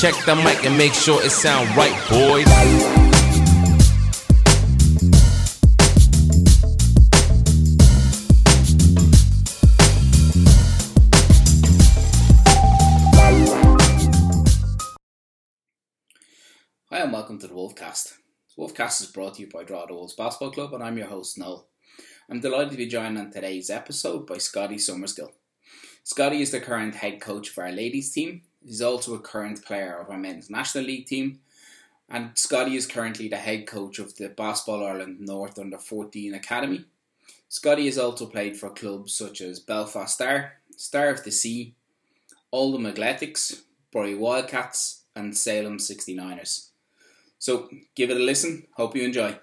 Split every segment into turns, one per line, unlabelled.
Check the mic and make sure it sound right, boys.
Hi and welcome to the Wolfcast. Wolfcast is brought to you by Drogheda Wolves Basketball Club and I'm your host Noel. I'm delighted to be joined on today's episode by Scottie Summersgill. Scottie is the current head coach of our ladies team. He's also a current player of our men's national league team. And Scottie is currently the head coach of the Basketball Ireland North Under 14 Academy. Scottie has also played for clubs such as Belfast Star, Star of the Sea, Oldham Athletics, Bury Wildcats, and Salem 69ers. So give it a listen. Hope you enjoy.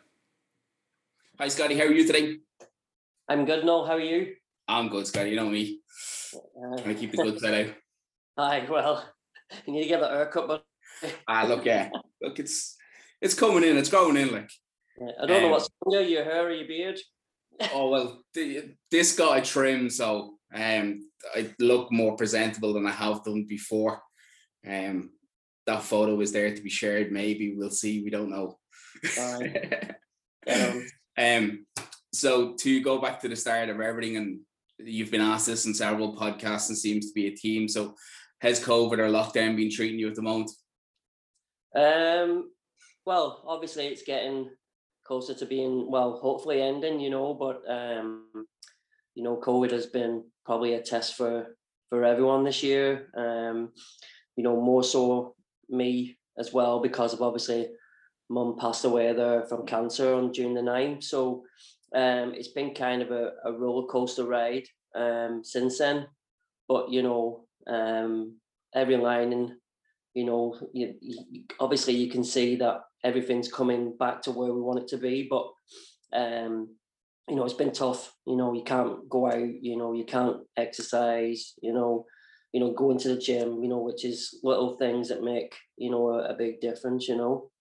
Hi, Scottie. How are you today?
I'm good, Noel. How are you?
I'm good, Scottie. You know me.
Uh,
Trying to keep the good side out.
Hi, well, you need to get that haircut, but
Ah, look, yeah. Look, it's it's coming in. It's going in. Like,
I don't know
Um,
what's on you, your hair or your beard.
oh well, the, this guy a trim, so um, I look more presentable than I have done before. Um, that photo is there to be shared. Maybe we'll see. We don't know.
Um,
um, so to go back to the start of everything, and you've been asked this in several podcasts, and seems to be a theme. So, has COVID or lockdown been treating you at the moment?
um, well, obviously it's getting closer to being, well, hopefully ending, you know, but, um, you know, COVID has been probably a test for, for everyone this year. Um, you know, more so me as well, because of obviously mum passed away there from cancer on June the 9th. So um, it's been kind of a, a roller coaster ride um, since then. But, you know, um, every lining, you know, you, you, obviously you can see that everything's coming back to where we want it to be. But, um, you know, it's been tough. You know, you can't go out, you know, you can't exercise, you know, you know, going to the gym, you know, which is little things that make, you know, a, a big difference, you know.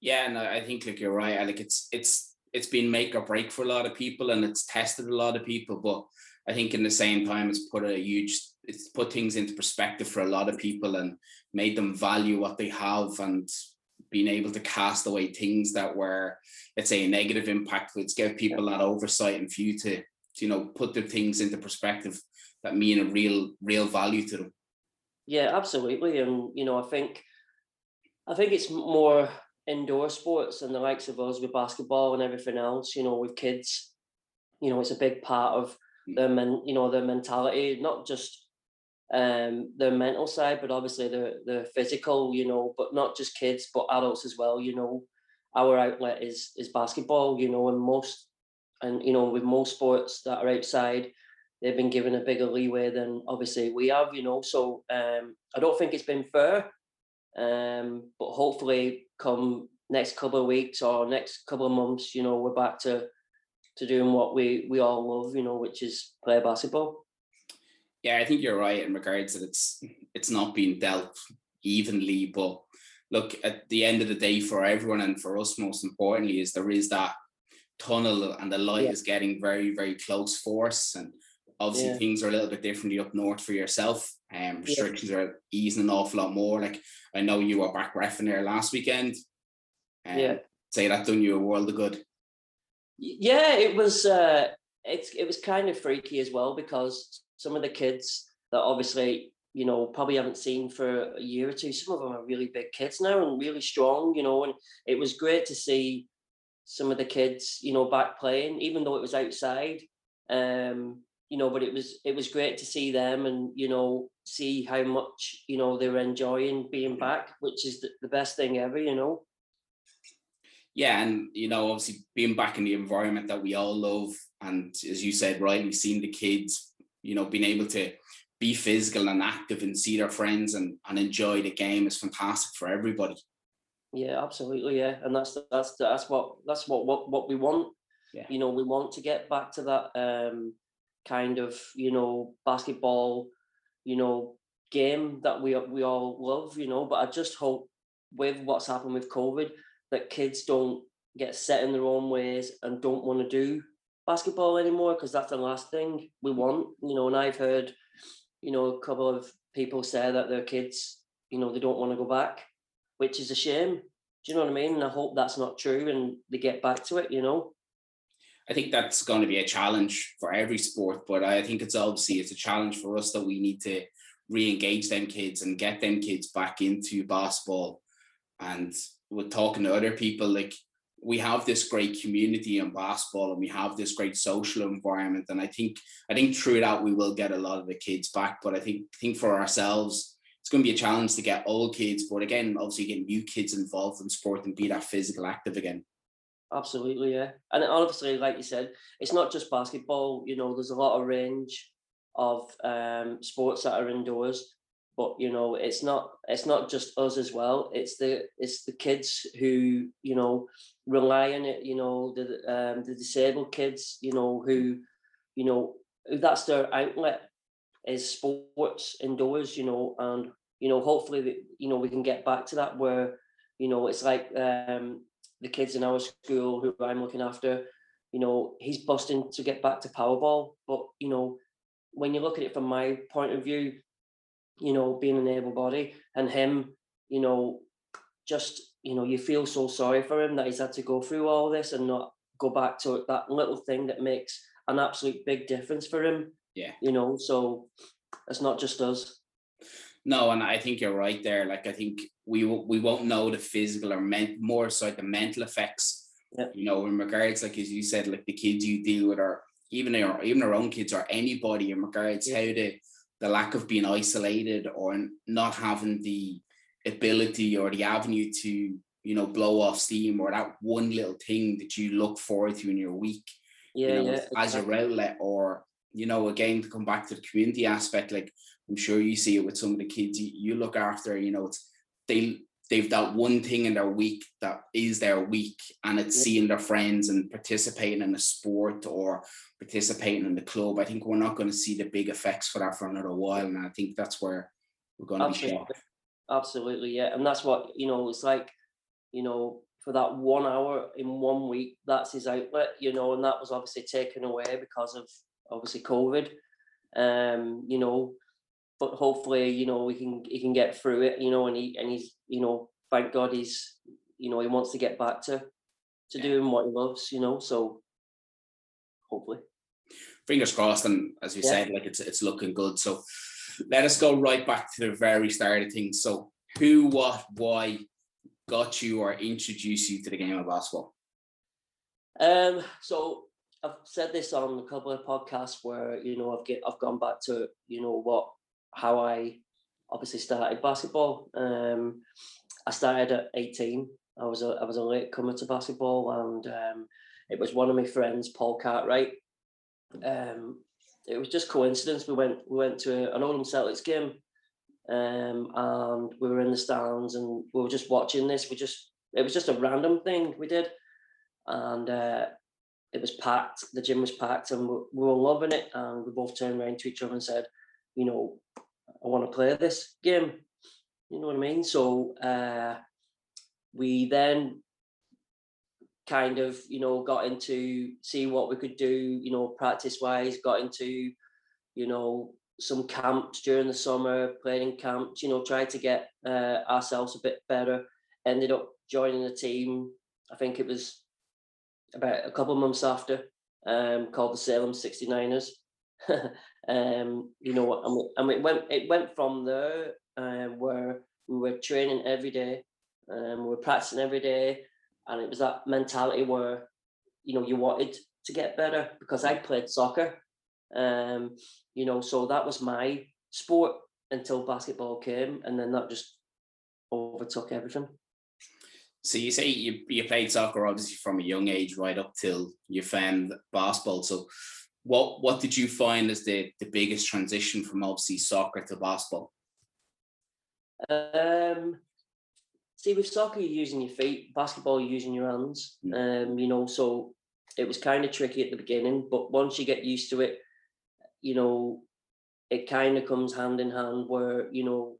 Yeah, and I I think like you're right. Like it's it's it's been make or break for a lot of people, and it's tested a lot of people. But I think in the same time, it's put a huge it's put things into perspective for a lot of people and made them value what they have and being able to cast away things that were let's say a negative impact. It's give people that oversight and view to, to you know put the things into perspective that mean a real real value to them.
Yeah, absolutely. And you know, I think I think it's more indoor sports and the likes of us with basketball and everything else, you know, with kids, you know, it's a big part of their men, you know, their mentality, not just um their mental side, but obviously their their physical, you know, but not just kids, but adults as well, you know. Our outlet is is basketball, you know, and most and you know, with most sports that are outside, they've been given a bigger leeway than obviously we have, you know. So um, I don't think it's been fair, um, but hopefully, come next couple of weeks or next couple of months, you know, we're back to to doing what we we all love, you know, which is play basketball.
Yeah, I think you're right in regards that it's it's not being dealt evenly, but look at the end of the day for everyone and for us most importantly is there is that tunnel and the light
Yeah.
is getting very very close for us and obviously
Yeah.
things are a little bit differently up north for yourself and um, restrictions are easing an awful lot more like I know you were back refing there last weekend and
Yeah.
say that done you a world of good
Yeah, it was. Uh, it's it was kind of freaky as well because some of the kids that obviously you know probably haven't seen for a year or two. Some of them are really big kids now and really strong, you know. And it was great to see some of the kids, you know, back playing, even though it was outside. Um, you know, but it was it was great to see them and you know see how much you know they were enjoying being back, which is the, the best thing ever, you know.
Yeah, and you know, obviously being back in the environment that we all love, and as you said, right, we've seen the kids, you know, being able to be physical and active and see their friends and, and enjoy the game is fantastic for everybody.
Yeah, absolutely. Yeah, and that's that's that's what that's what what what we want.
Yeah.
You know, we want to get back to that um kind of you know basketball, you know, game that we we all love. You know, but I just hope with what's happened with COVID that kids don't get set in their own ways and don't want to do basketball anymore because that's the last thing we want. You know, and I've heard, you know, a couple of people say that their kids you know, they don't want to go back, which is a shame. Do you know what I mean? And I hope that's not true and they get back to it, you know.
I think that's going to be a challenge for every sport, but I think it's obviously it's a challenge for us that we need to re-engage them kids and get them kids back into basketball. And with talking to other people, like we have this great community in basketball and we have this great social environment. And I think I think through that we will get a lot of the kids back. But I think think for ourselves, it's going to be a challenge to get old kids, but again, obviously get new kids involved in sport and be that physical active again.
Absolutely, yeah. And obviously, like you said, it's not just basketball. You know, there's a lot of range of um, sports that are indoors, but you know, it's not it's not just us as well. It's the it's the kids who you know rely on it. You know, the um, the disabled kids. You know, who you know that's their outlet is sports indoors. You know, and you know, hopefully, that you know, we can get back to that where you know it's like um, the kids in our school who I'm looking after, you know, he's busting to get back to Powerball. But, you know, when you look at it from my point of view, you know, being an able body and him, you know, just, you know, you feel so sorry for him that he's had to go through all this and not go back to that little thing that makes an absolute big difference for him.
Yeah.
You know, so it's not just us.
No, and I think you're right there. Like I think we we won't know the physical or men- more so the mental effects.
Yep.
You know, in regards, like as you said, like the kids you deal with, or even our even our own kids, or anybody in regards how the the lack of being isolated or not having the ability or the avenue to you know blow off steam or that one little thing that you look forward to in your week.
Yeah,
you know,
yeah,
as
exactly.
your outlet, or you know, again to come back to the community aspect, like I'm sure you see it with some of the kids you, you look after. You know, it's they they've that one thing in their week that is their week, and it's seeing their friends and participating in a sport or participating in the club. I think we're not going to see the big effects for that for another while, and I think that's where we're going to be shocked.
Absolutely, yeah. And that's what, you know, it's like, you know, for that one hour in one week, that's his outlet, you know, and that was obviously taken away because of obviously COVID. Um, you know, but hopefully, you know, we can he can get through it, you know, and he and he's, you know, thank God he's, you know, he wants to get back to to
Yeah.
doing what he loves, you know. So hopefully.
fingers crossed and as we
Yeah.
said like it's it's looking good so let us go right back to the very start of things so who what why got you or introduced you to the game of basketball
Um, so I've said this on a couple of podcasts where you know I've get I've gone back to you know what how I obviously started basketball. Um, I started at eighteen. I was a I was a late comer to basketball, and um, it was one of my friends, Paul Cartwright. Um, it was just coincidence. We went we went to an Oldham Celtics game, um, and we were in the stands, and we were just watching this. We just it was just a random thing we did and uh, it was packed. The gym was packed, and we, we were loving it. And we both turned around to each other and said, "You know, I want to play this game." You know what I mean? So uh, we then kind of, you know, got into see what we could do. You know, practice wise, got into, you know, some camps during the summer, playing in camps. You know, tried to get uh, ourselves a bit better. Ended up joining a team. I think it was about a couple of months after, um, called the Salem 69ers. um, you know, and, and it went it went from there uh, where we were training every day, um, we were practicing every day, and it was that mentality where, you know, you wanted to get better because I played soccer, um, you know, so that was my sport until basketball came, and then that just overtook everything.
so you say you, you played soccer obviously from a young age right up till you found basketball so what what did you find as the the biggest transition from obviously soccer to basketball
Um, see, with soccer, you're using your feet. Basketball, you're using your hands. Um, you know, so it was kind of tricky at the beginning, but once you get used to it, you know, it kind of comes hand in hand. Where you know,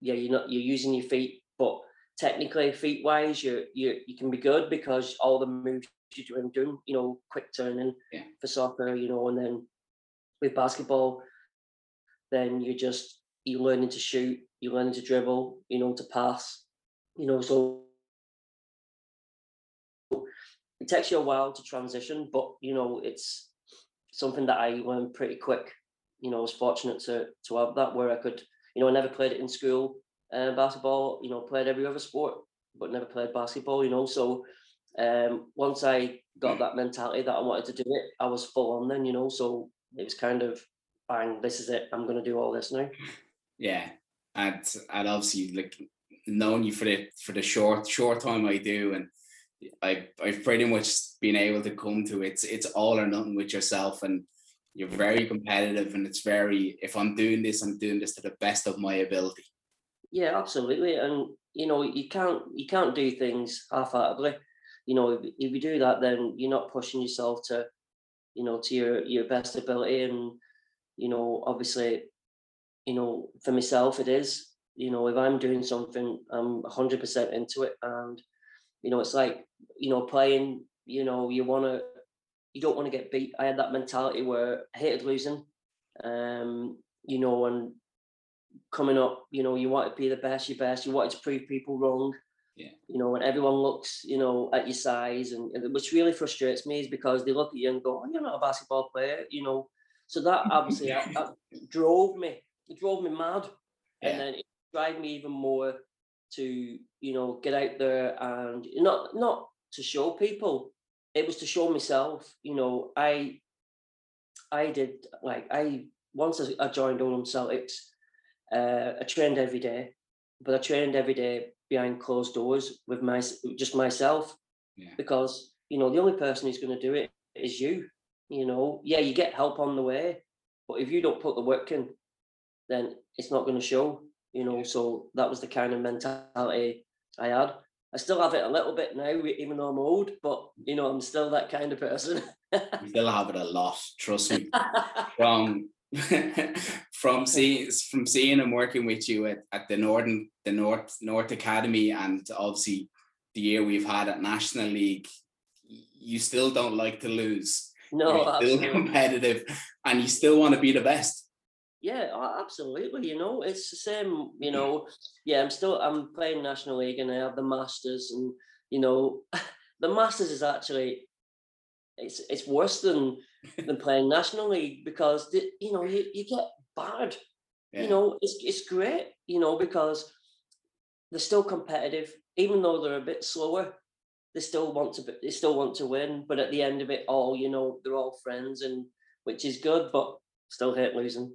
yeah, you're not you're using your feet, but technically, feet wise, you you you can be good because all the moves you're doing, doing you know, quick turning
Yeah.
for soccer, you know, and then with basketball, then you just you're learning to shoot, you're learning to dribble, you know, to pass, you know, so it takes you a while to transition, but you know, it's something that I learned pretty quick. You know, I was fortunate to to have that where I could, you know, I never played it in school, uh, basketball, you know, played every other sport, but never played basketball, you know. So um, once I got that mentality that I wanted to do it, I was full on then, you know. So it was kind of bang, this is it. I'm going to do all this now.
Yeah, and and obviously like knowing you for the for the short short time I do, and I I've pretty much been able to come to it's it's all or nothing with yourself, and you're very competitive, and it's very if I'm doing this, I'm doing this to the best of my ability.
Yeah, absolutely, and you know you can't you can't do things half-heartedly. You know, if, if you do that, then you're not pushing yourself to, you know, to your your best ability, and you know, obviously, you know, for myself, it is. You know, if I'm doing something, I'm 100% into it, and you know, it's like you know, playing. You know, you want to, you don't want to get beat. I had that mentality where I hated losing. Um, you know, and coming up, you know, you want to be the best, your best. You wanted to prove people wrong.
Yeah.
You know, when everyone looks, you know, at your size, and, and which really frustrates me is because they look at you and go, oh, "You're not a basketball player," you know. So that obviously that, that drove me. It drove me mad,
Yeah.
and then it drove me even more to you know get out there and not not to show people. It was to show myself. You know, I I did like I once I I joined Oldham Celtics. Uh, I trained every day, but I trained every day behind closed doors with my just myself
Yeah.
because you know the only person who's going to do it is you. You know, yeah, you get help on the way, but if you don't put the work in, then it's not going to show. You know, so that was the kind of mentality I had. I still have it a little bit now, even though I'm old, but you know, I'm still that kind of person.
You still have it a lot, trust me. From from seeing from seeing and working with you at, at the Northern the North North Academy and obviously the year we've had at National League, you still don't like to lose.
no,
You're still
absolutely.
competitive and you still want to be the best.
Yeah, absolutely. You know, it's the same. You know, yeah, I'm still I'm playing National League and I have the Masters, and you know, the Masters is actually it's it's worse than than playing National League because the, you know you, you get bad.
Yeah.
You know, it's it's great. You know because they're still competitive, even though they're a bit slower. They still want to. They still want to win, but at the end of it all, you know, they're all friends, and which is good. But still hate losing.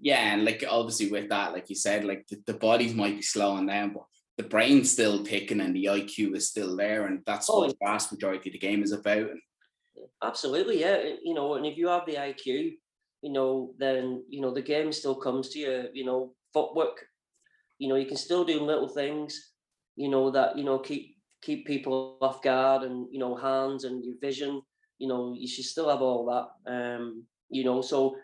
Yeah, and like obviously with that, like you said, like the, the bodies might be slowing down, but the brain's still ticking and the IQ is still there, and that's
Oh,
what the vast majority of the game is about. And
Absolutely, yeah. uh, You know, and if you have the IQ, you know, then you know the game still comes to you. You know, footwork. You know, you can still do little things. You know that you know keep keep people off guard, and you know hands and your vision. You know, you should still have all that. Um, you know, so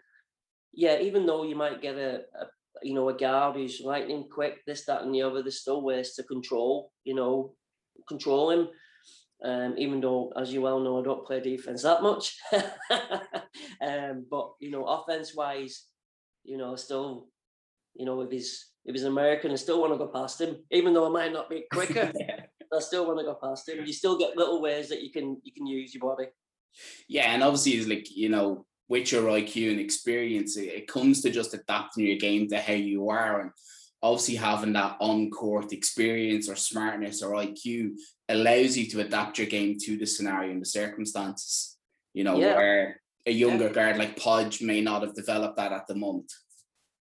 yeah, even though you might get a, a you know a guard who's lightning quick, this, that, and the other, there's still ways to control. You know, control him. Um, even though, as you well know, I don't play defense that much. um, but you know, offense wise, you know, still, you know, if he's if he's American, I still want to go past him, even though I might not be quicker. I still want to go past him. You still get little ways that you can you can use your body.
yeah, and obviously it's like you know, with your IQ and experience, it, it comes to just adapting your game to how you are, and obviously having that on court experience or smartness or IQ allows you to adapt your game to the scenario and the circumstances. You know,
Yeah.
where a younger guard like Podge may not have developed that at the moment.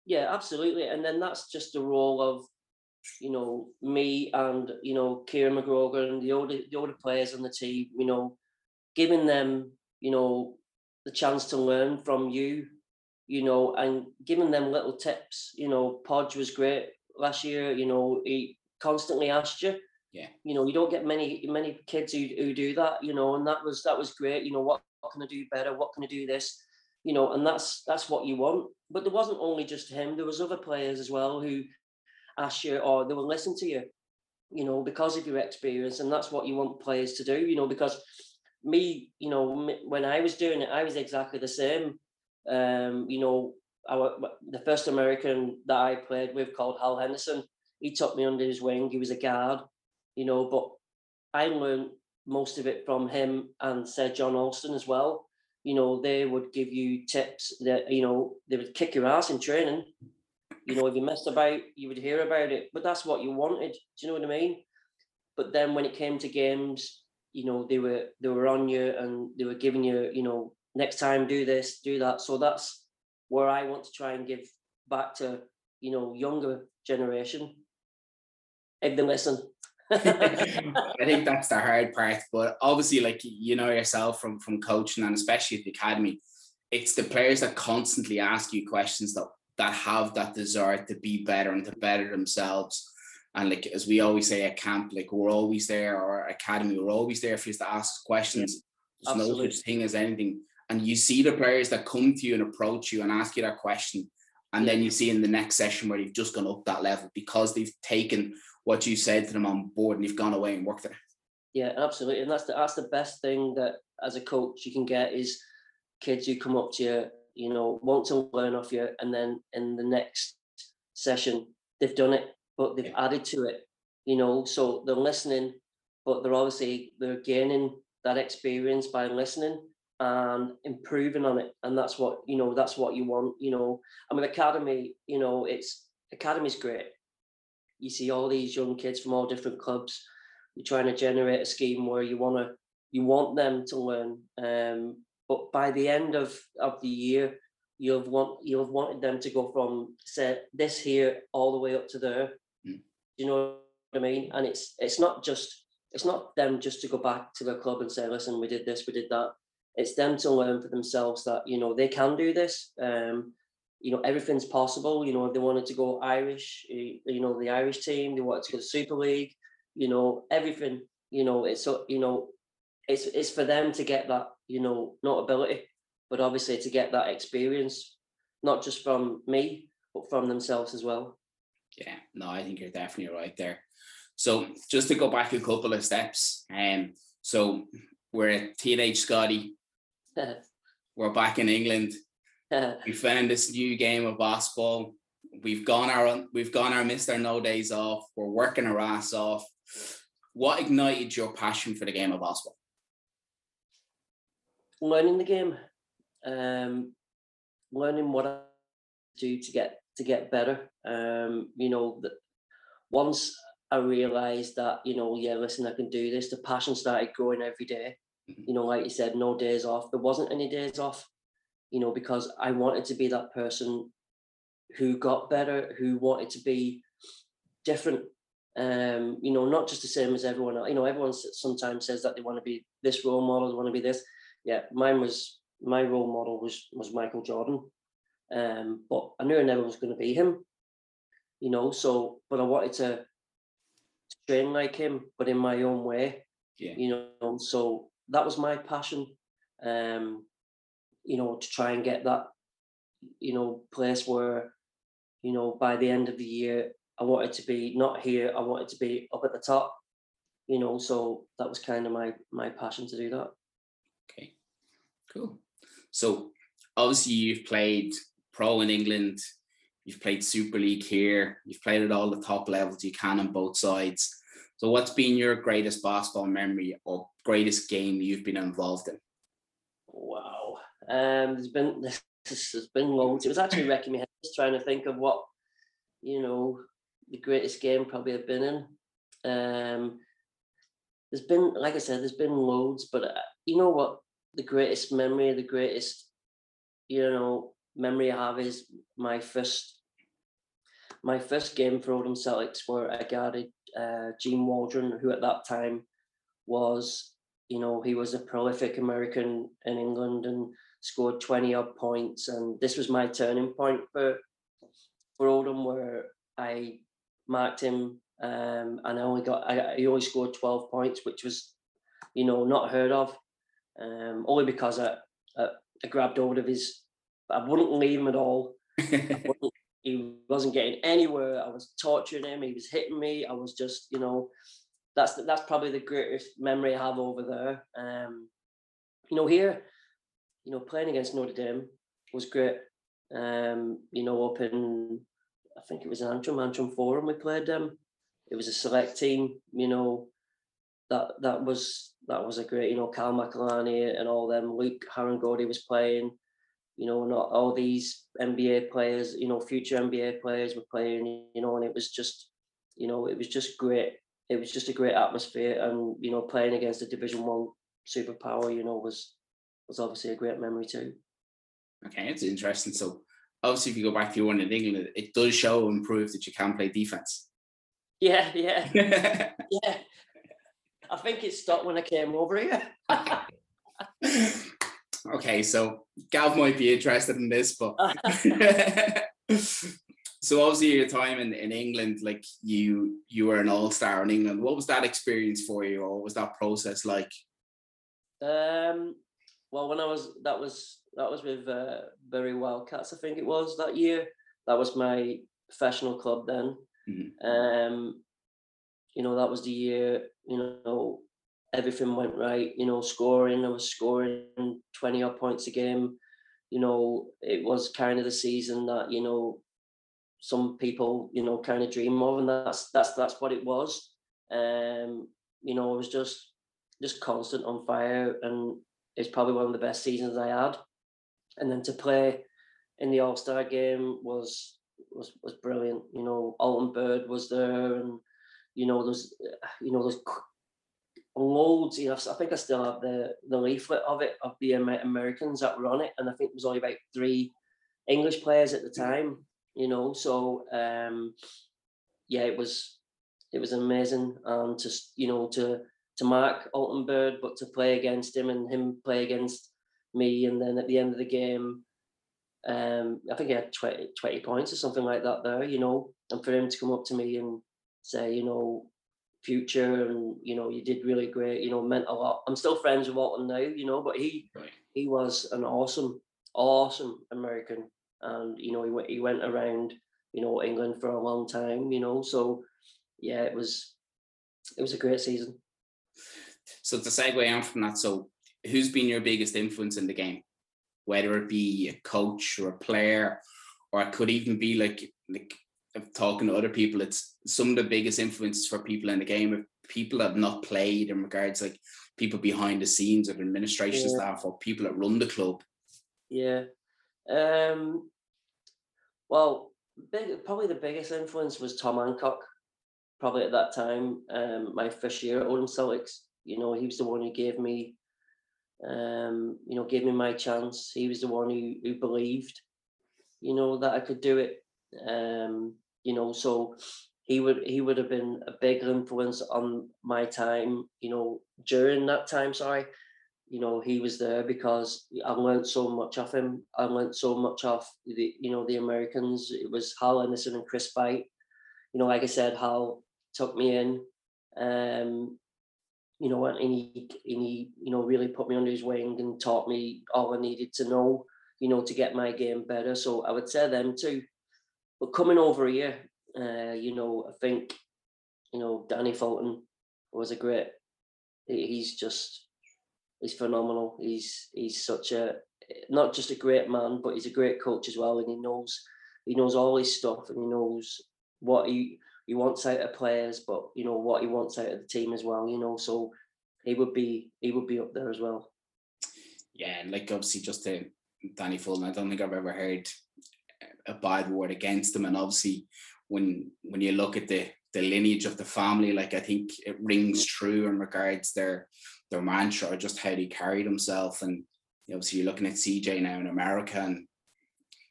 Yeah, absolutely. And then that's just the role of, you know, me and you know Kieran McGrogan and the older the older players on the team. You know, giving them you know the chance to learn from you. You know, and giving them little tips. You know, Podge was great last year. You know, he constantly asked you.
Yeah.
You know, you don't get many many kids who who do that. You know, and that was that was great. You know, what, what can I do better? What can I do this? you know, and that's that's what you want. But there wasn't only just him; there was other players as well who asked you or they will listen to you, you know, because of your experience, and that's what you want players to do, you know. Because me, you know, when I was doing it, I was exactly the same. Um, you know, our the first American that I played with called Hal Henderson. He took me under his wing. He was a guard, you know, but I learned most of it from him and Sir John Alston as well. You know, they would give you tips that, you know, they would kick your ass in training. You know, if you messed about, you would hear about it. But that's what you wanted. Do you know what I mean? But then when it came to games, you know, they were they were on you and they were giving you, you know, next time do this, do that. So that's where I want to try and give back to, you know, younger generation. If they listen.
I think that's the hard part. But obviously, like you know yourself from from coaching and especially at the academy, it's the players that constantly ask you questions that that have that desire to be better and to better themselves. And like as we always say at camp, like we're always there, or academy, we're always there for you to ask questions. There's Absolutely. no such thing as anything. And you see the players that come to you and approach you and ask you that question. And then you see in the next session where you've just gone up that level because they've taken what you said to them on board and you've gone away and worked it.
Yeah, absolutely. And that's the that's the best thing that as a coach you can get is kids who come up to you, you know, want to learn off you, and then in the next session they've done it, but they've added to it, you know. So they're listening, but they're obviously they're gaining that experience by listening and improving on it. And that's what, you know, that's what you want, you know. I mean academy, you know, it's academy's great you see all these young kids from all different clubs. You're trying to generate a scheme where you want to you want them to learn. Um, but by the end of, of the year, you'll want you'll have wanted them to go from say this here all the way up to there. Mm. You know what I mean? And it's it's not just it's not them just to go back to the club and say, listen, we did this, we did that. It's them to learn for themselves that you know they can do this. Um, you know everything's possible. You know if they wanted to go Irish, eh, you know the Irish team, they wanted to go to Super League. You know everything. You know it's so you know it's it's for them to get that you know not ability, but obviously to get that experience, not just from me but from themselves as well.
Yeah, no, I think you're definitely right there. So just to go back a couple of steps, um, so we're a teenage Scottie. we're back in England we found this new game of basketball. We've gone our we've gone our Mister No Days off. We're working our ass off. What ignited your passion for the game of basketball?
Learning the game, um, learning what I do to get to get better. Um, you know, that once I realised that, you know, yeah, listen, I can do this. The passion started growing every day. You know, like you said, no days off. There wasn't any days off you know, because I wanted to be that person who got better, who wanted to be different. Um, you know, not just the same as everyone else. You know, everyone sometimes says that they want to be this role model, they want to be this. Yeah, mine was my role model was was Michael Jordan. Um, but I knew I never was going to be him. You know, so but I wanted to, to train like him, but in my own way. Yeah. You know, so that was my passion. Um, you know, to try and get that, you know, place where, you know, by the end of the year, I wanted to be not here, I wanted to be up at the top, you know, so that was kind of my my passion to do that.
Okay, cool. So obviously you've played pro in England, you've played Super League here, you've played at all the top levels you can on both sides. So what's been your greatest basketball memory or greatest game you've been involved in?
Wow. Um, there's been there's been loads. It was actually wrecking my head just trying to think of what you know the greatest game probably I've been in. Um, there's been, like I said, there's been loads, but uh, you know what? The greatest memory, the greatest, you know, memory I have is my first, my first game for Oldham Celtics, where I guarded uh, Gene Waldron, who at that time was, you know, he was a prolific American in England and scored 20 odd points. And this was my turning point for, for Oldham where I marked him um, and I only got, I, he only scored 12 points, which was, you know, not heard of. Um, only because I, I, I grabbed hold of his, I wouldn't leave him at all. he wasn't getting anywhere. I was torturing him. He was hitting me. I was just, you know, that's that's probably the greatest memory I have over there. Um, you know, here you know, playing against Notre Dame was great. Um, you know, up in I think it was Antrim, Antrim Forum. We played them. It was a select team. You know, that that was that was a great. You know, Kyle McAlarney and all them. Luke Harangody was playing. You know, not all these NBA players. You know, future NBA players were playing. You know, and it was just, you know, it was just great. It was just a great atmosphere, and you know, playing against a Division One superpower. You know, was was obviously a great memory too.
Okay, it's interesting. So obviously, if you go back to your one in England, it does show and prove that you can play defense.
Yeah, yeah, yeah. I think it stopped when I came over here.
okay, so Gav might be interested in this, but so obviously your time in, in England, like you you were an all star in England. What was that experience for you, or what was that process like?
Um, well, when I was that was that was with uh, Bury Wildcats, I think it was that year. That was my professional club then. Mm-hmm. Um, you know, that was the year. You know, everything went right. You know, scoring. I was scoring twenty odd points a game. You know, it was kind of the season that you know some people you know kind of dream of, and that's that's that's what it was. Um, you know, I was just just constant on fire, and it's probably one of the best seasons I had. And then to play in the All Star game was was was brilliant. You know, Alton Byrd was there, and you know, there's you know, there's loads. You know, I think I still have the the leaflet of it of the Americans that were on it, and I think there was only about three English players at the time. You know, so um, yeah, it was it was amazing, and to you know to to mark Alton Byrd, but to play against him and him play against me, and then at the end of the game, um, I think he had 20, 20 points or something like that there, you know, and for him to come up to me and say, you know, future and you know you did really great you know meant a lot. I'm still friends with Alton now you know but he right. he was an awesome awesome american. And you know he went he went around you know england for a long time you know so yeah it was it was a great season.
So to segue on from that so who's been your biggest influence in the game? Whether it be a coach or a player or it could even be like like talking to other people, it's some of the biggest influences for people in the game. If people have not played in regards like people behind the scenes of administration yeah. staff or people that run the club.
Yeah. Um well big probably the biggest influence was Tom Hancock, probably at that time. Um my first year at Oldham Celtics. You know, he was the one who gave me um, you know, gave me my chance. He was the one who, who believed, you know, that I could do it. Um, you know, so he would he would have been a big influence on my time, you know, during that time, sorry. You know, he was there because I learned so much of him. I learned so much of the, you know, the Americans. It was Hal Anderson and Chris Bite. You know, like I said, Hal took me in. Um, you know, and he, and he, you know, really put me under his wing and taught me all I needed to know, you know, to get my game better. So I would say them two. But coming over here, uh, you know, I think, you know, Danny Fulton was a great. He's just, he's phenomenal. He's he's such a not just a great man, but he's a great coach as well, and he knows he knows all his stuff, and he knows what he he wants out of players, but you know what he wants out of the team as well. You know, so he would be he would be up there as well.
Yeah, and like obviously just to Danny Fulton, I don't think I've ever heard a bad word against them. And obviously, when when you look at the the lineage of the family, like I think it rings true in regards their their mantra or just how he carried himself. And obviously, you're looking at CJ now in America, and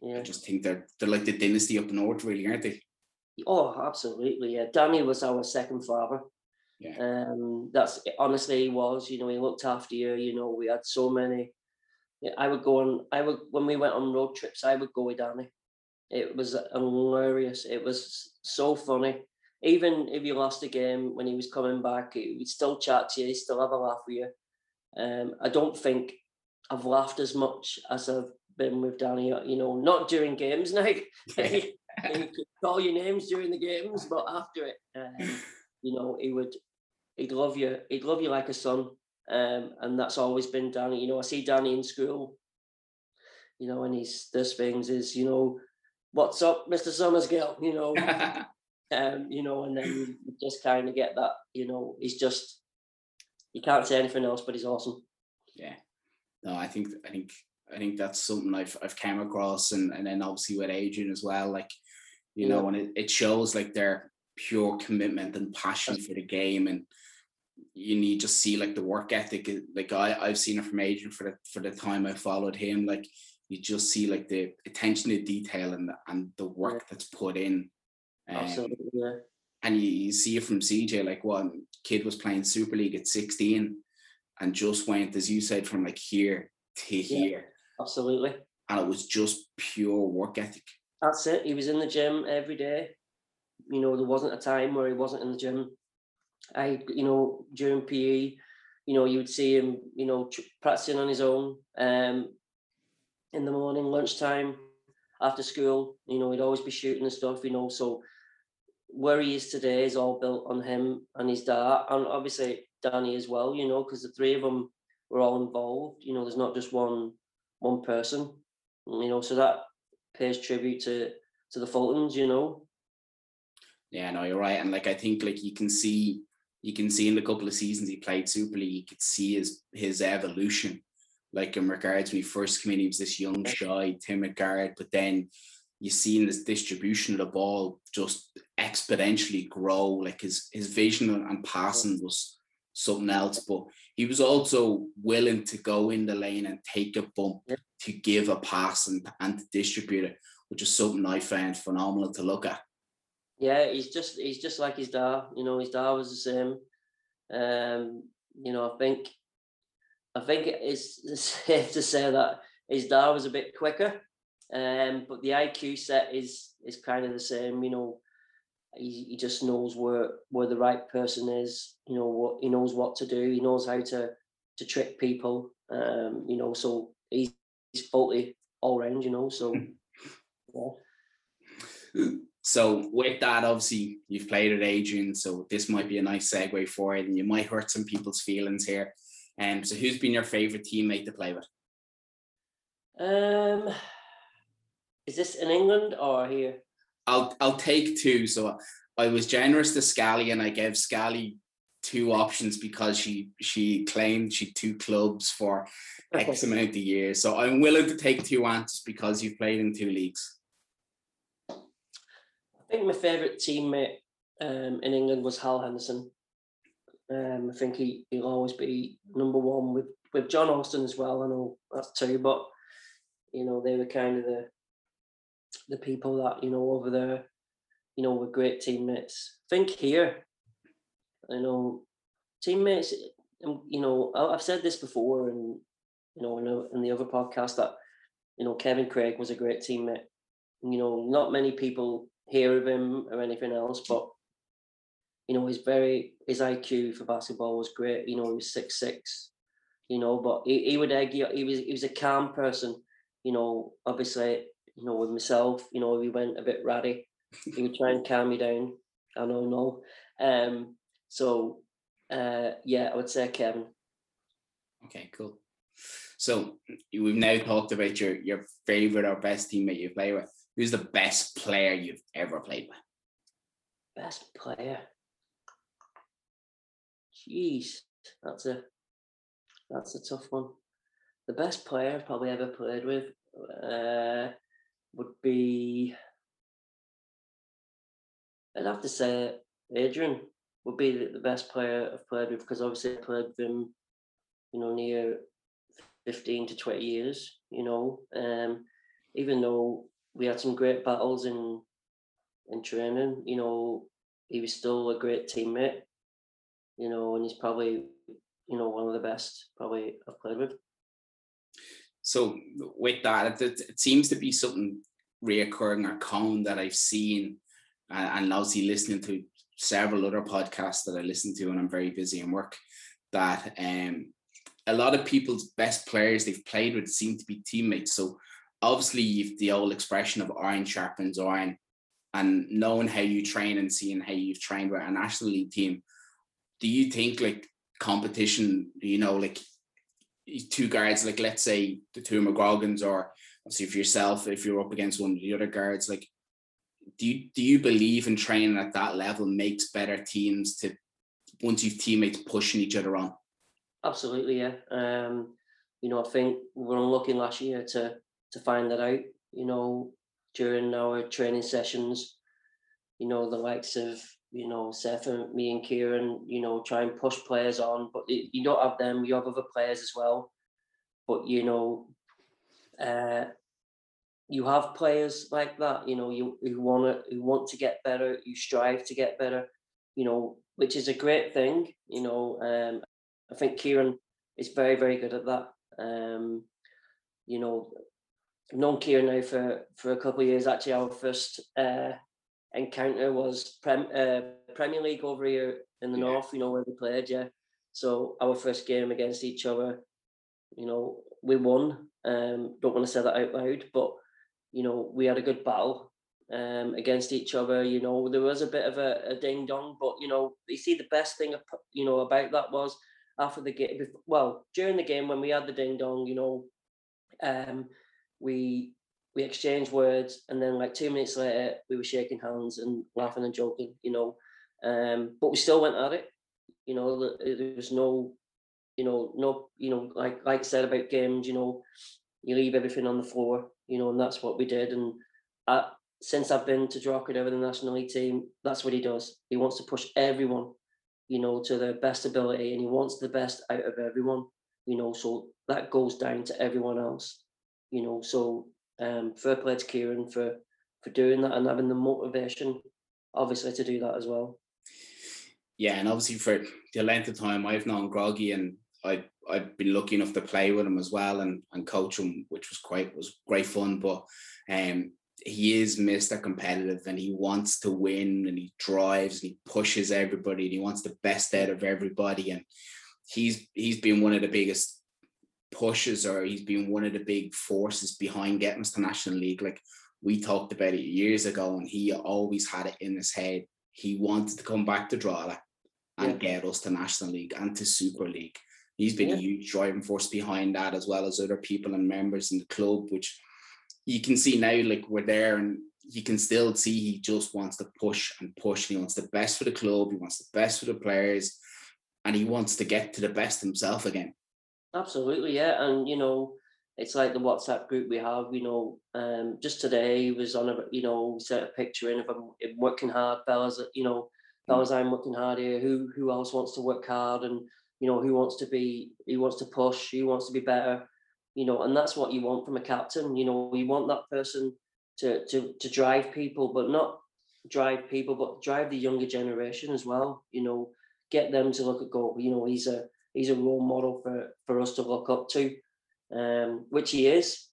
yeah. I just think they're they're like the dynasty up north, really, aren't they?
Oh, absolutely. Yeah, Danny was our second father. Yeah. Um, that's honestly he was. You know, he looked after you. You know, we had so many. I would go on. I would when we went on road trips. I would go with Danny. It was hilarious. It was so funny. Even if you lost a game when he was coming back, he would still chat to you. he'd still have a laugh with you. Um, I don't think I've laughed as much as I've been with Danny. You know, not during games now. he, could call your names during the games, but after it, um, you know, he would. He'd love you. He'd love you like a son. Um, and that's always been Danny. You know, I see Danny in school you know, and he's does things is, you know, what's up, Mr. Summersgill, you know, um, you know, and then you just kind of get that, you know, he's just you can't say anything else, but he's awesome.
Yeah, no, I think I think I think that's something I've I've came across, and and then obviously with Adrian as well, like you yeah. know, and it, it shows like their pure commitment and passion for the game, and you need to see like the work ethic. Like I I've seen it from Adrian for the for the time I followed him, like you just see like the attention to detail and the, and the work that's put in.
Um, Absolutely, yeah.
And you, you see it from CJ, like one kid was playing Super League at 16 and just went, as you said, from like here to yeah, here.
Absolutely.
And it was just pure work ethic.
That's it. He was in the gym every day. You know, there wasn't a time where he wasn't in the gym. I, you know, during PE, you know, you would see him, you know, practicing on his own. Um, in the morning, lunchtime, after school, you know, he'd always be shooting and stuff, you know. So where he is today is all built on him and his dad, and obviously Danny as well. You know, because the three of them were all involved. You know, there's not just one one person. You know, so that pays tribute to to the Fultons. You know.
Yeah, no, you're right, and like I think like you can see you can see in the couple of seasons he played Super League, you could see his his evolution. Like in regards when he first came in, he was this young, shy, timid guard, but then you see in this distribution of the ball just exponentially grow. Like his his vision and passing was something else, but he was also willing to go in the lane and take a bump to give a pass and, and to distribute it, which is something I found phenomenal to look at.
Yeah, he's just he's just like his dad. You know, his dad was the same. Um, you know, I think I think it's safe to say that his dad was a bit quicker um, but the IQ set is is kind of the same. You know, he, he just knows where where the right person is. You know what he knows what to do. He knows how to to trick people. Um, you know, so he's he's faulty all round. You know, so
yeah. So with that, obviously you've played at Adrian, so this might be a nice segue for it, and you might hurt some people's feelings here. Um, so who's been your favorite teammate to play with?
Um, is this in England or here?
I'll I'll take two. So I was generous to Scally and I gave Scally two options because she she claimed she two clubs for X amount of years. So I'm willing to take two answers because you've played in two leagues.
I think my favourite teammate um, in England was Hal Henderson. Um, I think he, he'll always be number one with, with John Austin as well. I know that's two, but you know they were kind of the the people that you know over there, you know, were great teammates. Think here, you know, teammates. Um, you know, I've said this before, and you know, in the other podcast that you know Kevin Craig was a great teammate. You know, not many people hear of him or anything else, but you know, he's very his IQ for basketball was great. You know, he was six six. You know, but he, he would argue he was he was a calm person. You know, obviously you know, with myself, you know, we went a bit ratty. he would try and calm me down. I know, no. Um, so uh, yeah, I would say Kevin.
Okay, cool. So we've now talked about your your favorite or best teammate you play with. Who's the best player you've ever played with?
Best player. Jeez, that's a that's a tough one. The best player I've probably ever played with. Uh, would be I'd have to say Adrian would be the, best player I've played with because obviously I played with him, you know, near fifteen to twenty years. You know, um, even though we had some great battles in in training, you know, he was still a great teammate. You know, and he's probably you know one of the best probably I've played with.
So with that, it, it seems to be something reoccurring or common that I've seen, uh, and obviously listening to several other podcasts that I listen to, and I'm very busy in work. That um, a lot of people's best players they've played with seem to be teammates. So obviously, you've the old expression of iron sharpens iron, and knowing how you train and seeing how you've trained with a national league team. Do you think like competition? You know, like two guards, like let's say the two McGrogans or obviously for yourself, if you're up against one of the other guards, like do you do you believe in training at that level makes better teams to once you've teammates pushing each other on?
Absolutely, yeah. Um, you know, I think we were unlucky last year to to find that out. You know, during our training sessions, you know, the likes of you know Seth and me and Kieran, you know, try and push players on, but you don't have them. You have other players as well, but you know, uh, you have players like that. You know, you who want to who want to get better. You strive to get better. You know, which is a great thing. You know, um, I think Kieran is very very good at that. Um, you know, I've known Kieran now for for a couple of years. Actually, our first uh, encounter was Prem, uh, Premier League over here in the yeah. north. You know where we played, yeah. So our first game against each other, you know, we won. Um, don't want to say that out loud, but you know, we had a good battle um, against each other. You know, there was a bit of a, a ding dong, but you know, you see, the best thing you know about that was after the game. Well, during the game when we had the ding dong, you know, um, we we exchanged words, and then like two minutes later, we were shaking hands and laughing and joking. You know, um, but we still went at it. You know, there was no, you know, no, you know, like like I said about games. You know, you leave everything on the floor you know, and that's what we did. And I, since I've been to Drogheda over the National League team, that's what he does. He wants to push everyone, you know, to their best ability, and he wants the best out of everyone, you know. So that goes down to everyone else, you know. So um, fair play to Kieran for for doing that and having the motivation, obviously, to do that as well.
Yeah, and obviously for the length of time I've known Groggy and I I've been lucky enough to play with him as well and, and coach him, which was quite was great fun. But um, he is Mr. Competitive and he wants to win and he drives and he pushes everybody and he wants the best out of everybody. And he's he's been one of the biggest pushes or he's been one of the big forces behind getting us to National League. Like we talked about it years ago and he always had it in his head. He wanted to come back to Drogheda and yeah. get us to National League and to Super League. He's been yeah. a huge driving force behind that, as well as other people and members in the club, which you can see now, like we're there and you can still see he just wants to push and push. He wants the best for the club, he wants the best for the players, and he wants to get to the best himself again.
Absolutely, yeah. And you know, it's like the WhatsApp group we have, you know, um, just today was on a, you know, we set a picture in of him working hard, fellas, you know, mm. fellas, I'm working hard here. Who who else wants to work hard? And you know, who wants to be, who wants to push, who wants to be better, you know, and that's what you want from a captain. You know, you want that person to to to drive people, but not drive people, but drive the younger generation as well. You know, get them to look at goal. You know, he's a he's a role model for for us to look up to, um, which he is.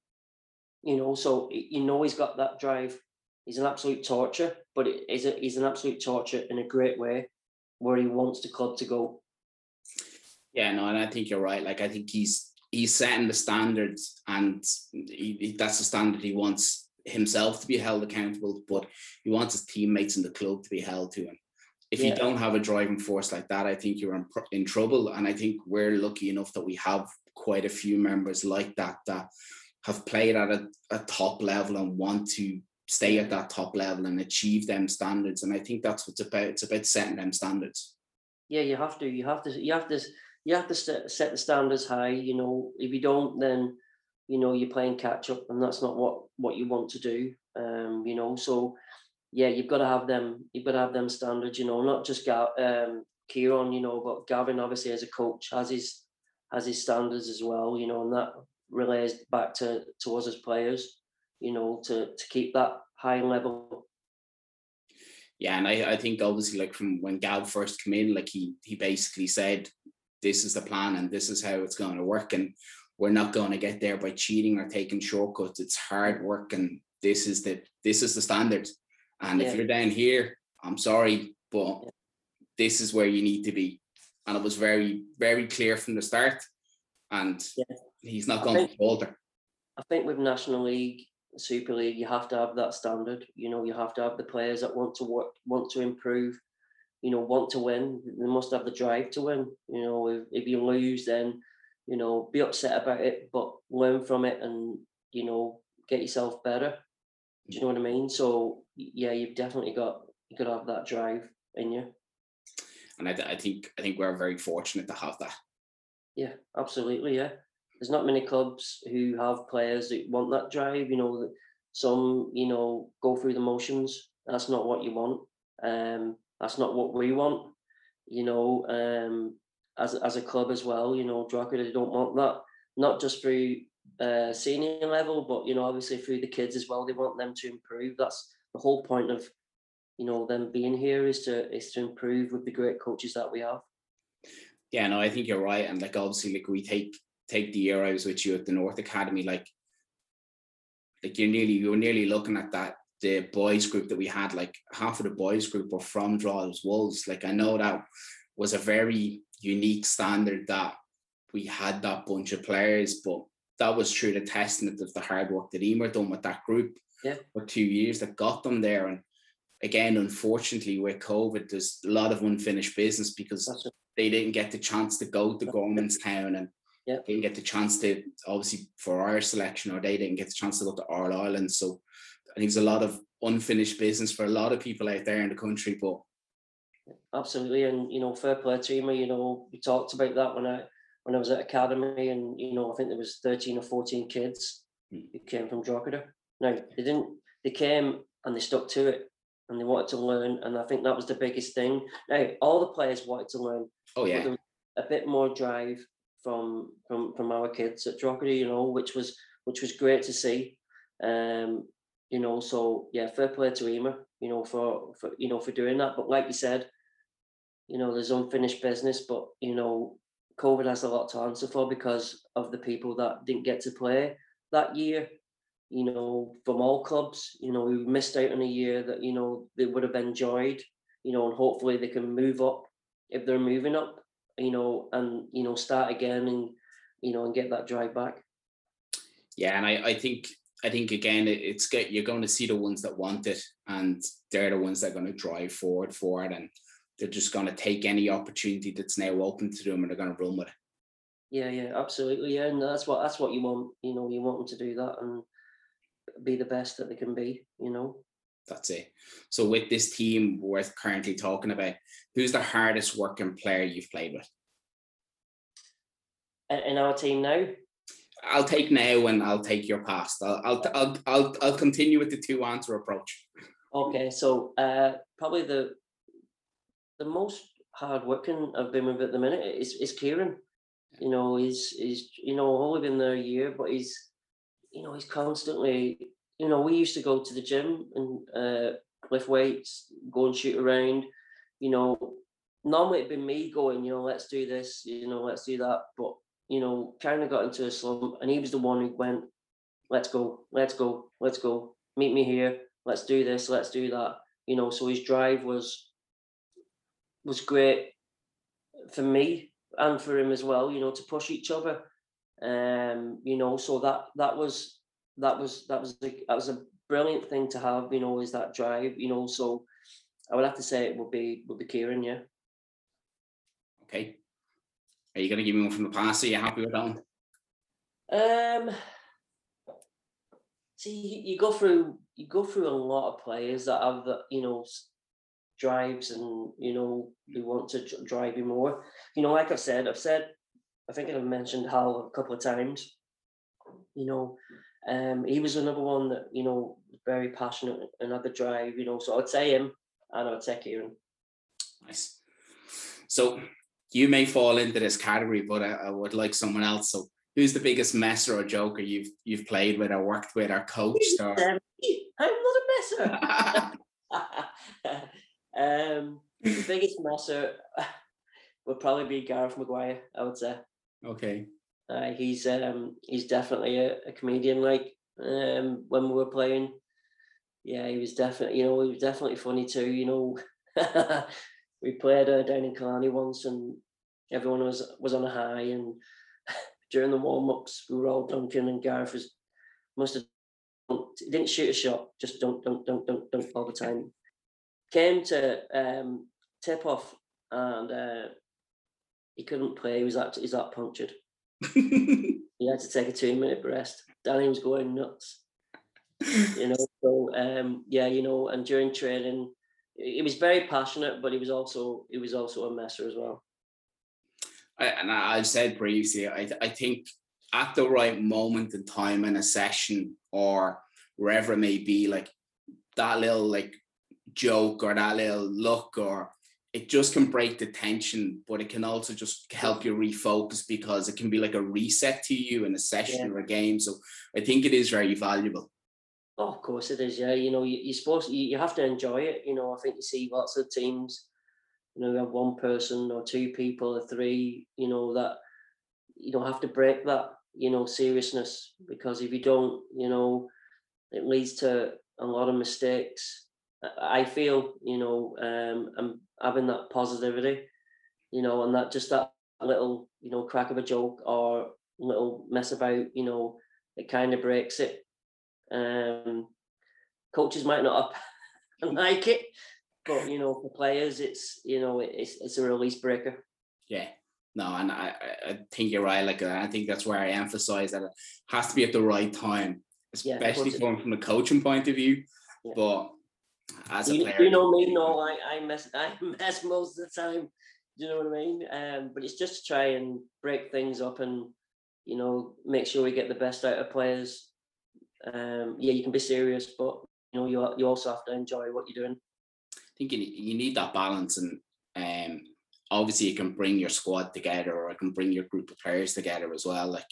You know, so you know he's got that drive. He's an absolute torture, but he's a, he's an absolute torture in a great way, where he wants the club to go.
Yeah, no, and I think you're right. Like I think he's he's setting the standards, and he, that's the standard he wants himself to be held accountable, but he wants his teammates in the club to be held to him. If yeah. you don't have a driving force like that, I think you're in, in trouble. And I think we're lucky enough that we have quite a few members like that that have played at a, a top level and want to stay at that top level and achieve them standards. And I think that's what's about. It's about setting them standards.
Yeah, you have to. You have to. You have to you have to set the standards high. You know, if you don't, then you know you're playing catch up, and that's not what what you want to do. Um, you know, so yeah, you've got to have them. You've got to have them standards. You know, not just Ga- um, Kieran. You know, but Gavin obviously as a coach has his has his standards as well. You know, and that relays back to to us as players. You know, to to keep that high level
yeah, and I, I think obviously like from when Gav first came in, like he he basically said, this is the plan and this is how it's going to work. And we're not going to get there by cheating or taking shortcuts. It's hard work and this is the this is the standard. And yeah. if you're down here, I'm sorry, but yeah. this is where you need to be. And it was very, very clear from the start. And yeah. he's not going think, to falter.
I think with National League, Super League, you have to have that standard. You know, you have to have the players that want to work, want to improve, you know, want to win. They must have the drive to win. You know, if, if you lose, then, you know, be upset about it, but learn from it and, you know, get yourself better. Do you know what I mean? So yeah, you've definitely got you got to have that drive in you.
And I, I think I think we're very fortunate to have that.
Yeah, absolutely. Yeah, there's not many clubs who have players that want that drive. You know, some you know go through the motions. That's not what you want. Um, that's not what we want. You know, um, as as a club as well. You know, Drogheda don't want that. Not just through uh, senior level, but you know, obviously through the kids as well. They want them to improve. That's the whole point of you know them being here is to is to improve with the great coaches that we have.
Yeah, no, I think you're right, and like obviously, like we take take the year I was with you at the North Academy, like like you're nearly you're nearly looking at that the boys group that we had, like half of the boys group were from Draws Wolves. Like I know that was a very unique standard that we had that bunch of players, but that was through the testament of the hard work that Emer done with that group
yeah.
for two years that got them there. And again, unfortunately, with COVID, there's a lot of unfinished business because they didn't get the chance to go to Gormanston and
yeah.
didn't get the chance to obviously for our selection or they didn't get the chance to go to All Ireland. So I think there's a lot of unfinished business for a lot of people out there in the country. But
absolutely, and you know, fair play to me. You know, we talked about that when I when I was at academy, and you know, I think there was thirteen or fourteen kids
Hmm.
who came from Drogheda. Now they didn't. They came and they stuck to it, and they wanted to learn. And I think that was the biggest thing. Now all the players wanted to learn.
oh yeah,
a bit more drive from from from our kids at Drogheda, you know, which was which was great to see. Um, you know, so yeah, fair play to Emer, you know, for for you know for doing that. But like you said, you know, there's unfinished business, but you know, COVID has a lot to answer for because of the people that didn't get to play that year. You know, from all clubs, you know, we missed out on a year that you know they would have enjoyed. You know, and hopefully they can move up if they're moving up. You know, and you know, start again and you know, and get that drive back.
yeah, and I, I think I think again it, it's get you're going to see the ones that want it, and they're the ones that are going to drive forward for it, and they're just going to take any opportunity that's now open to them, and they're going to run with it.
Yeah, yeah, absolutely. Yeah, and that's what that's what you want. You know, you want them to do that and be the best that they can be. You know.
That's it. So with this team we're currently talking about, who's the hardest working player you've played with?
In in our team now,
I'll take now and I'll take your past. I'll I'll I'll I'll, I'll continue with the two answer approach.
Okay, so uh, probably the the most hard working I've been with at the minute is is Kieran. You know, he's he's you know only been there a year, but he's you know he's constantly. You know, we used to go to the gym and uh, lift weights, go and shoot around. You know, normally it'd been me going. You know, let's do this. You know, let's do that. But you know, kind of got into a slump, and he was the one who went, "Let's go, let's go, let's go. Meet me here. Let's do this. Let's do that." You know, so his drive was was great for me and for him as well. You know, to push each other. Um, you know, so that that was that was that was a, that was a brilliant thing to have. You know, is that drive. You know, so I would have to say it would be would be Kieran. Yeah.
Okay. Are you gonna give me one from the past? Are you happy with that one?
Um, see, you, go through you go through a lot of players that have the you know drives and you know who want to drive you more. You know, like I've said, I've said, I think I've mentioned Hal a couple of times. You know, um, he was another one that you know very passionate another drive. You know, so I'd say him, and I would say Kieran.
Nice. So you may fall into this category, but I, I would like someone else. So who's the biggest messer or joker you've you've played with or worked with or coached or
I'm not a messer. um, the biggest messer would probably be Gareth Maguire. I would say
okay.
uh, he's um, he's definitely a, a comedian. Like um, when we were playing, yeah, he was definitely you know he was definitely funny too. You know, we played uh, down in Killarney once, and everyone was was on a high, and during the warm ups, we were all dunking, and Gareth was must have didn't shoot a shot, just dunk, dunk, dunk, dunk, dunk all the time. Came to um, tip off, and uh, he couldn't play. He was that he's that punctured. He had to take a two minute rest. Danny was going nuts. you know. So um, yeah, you know, and during training, he was very passionate, but he was also he was also a messer as well.
I, and I, I've said previously, I, I think at the right moment in time in a session or wherever it may be, like that little like joke or that little look or it just can break the tension, but it can also just help you refocus because it can be like a reset to you in a session yeah. or a game. So I think it is very valuable.
Oh, of course it is. Yeah, you know, you, you're supposed you, you have to enjoy it. You know, I think you see lots of teams. You know, you have one person or two people or three. You know that you don't have to break that. You know, seriousness because if you don't, you know, it leads to a lot of mistakes. I feel, you know, um, I'm having that positivity, you know, and that just that little, you know, crack of a joke or little mess about, you know, it kind of breaks it. Um, coaches might not like it, but you know, for players, it's you know, it's it's a release breaker.
Yeah, no, and I I think you're right. Like I think that's where I emphasize that it has to be at the right time, especially yeah, coming from the coaching point of view. Yeah. But as a
you,
player,
you know me, no, I I mess I mess most of the time. Do you know what I mean? Um, but it's just to try and break things up and you know make sure we get the best out of players um, yeah, you can be serious, but you know, you you also have to enjoy what you're doing.
I think you, you need that balance, and um, obviously, you can bring your squad together, or it can bring your group of players together as well. Like,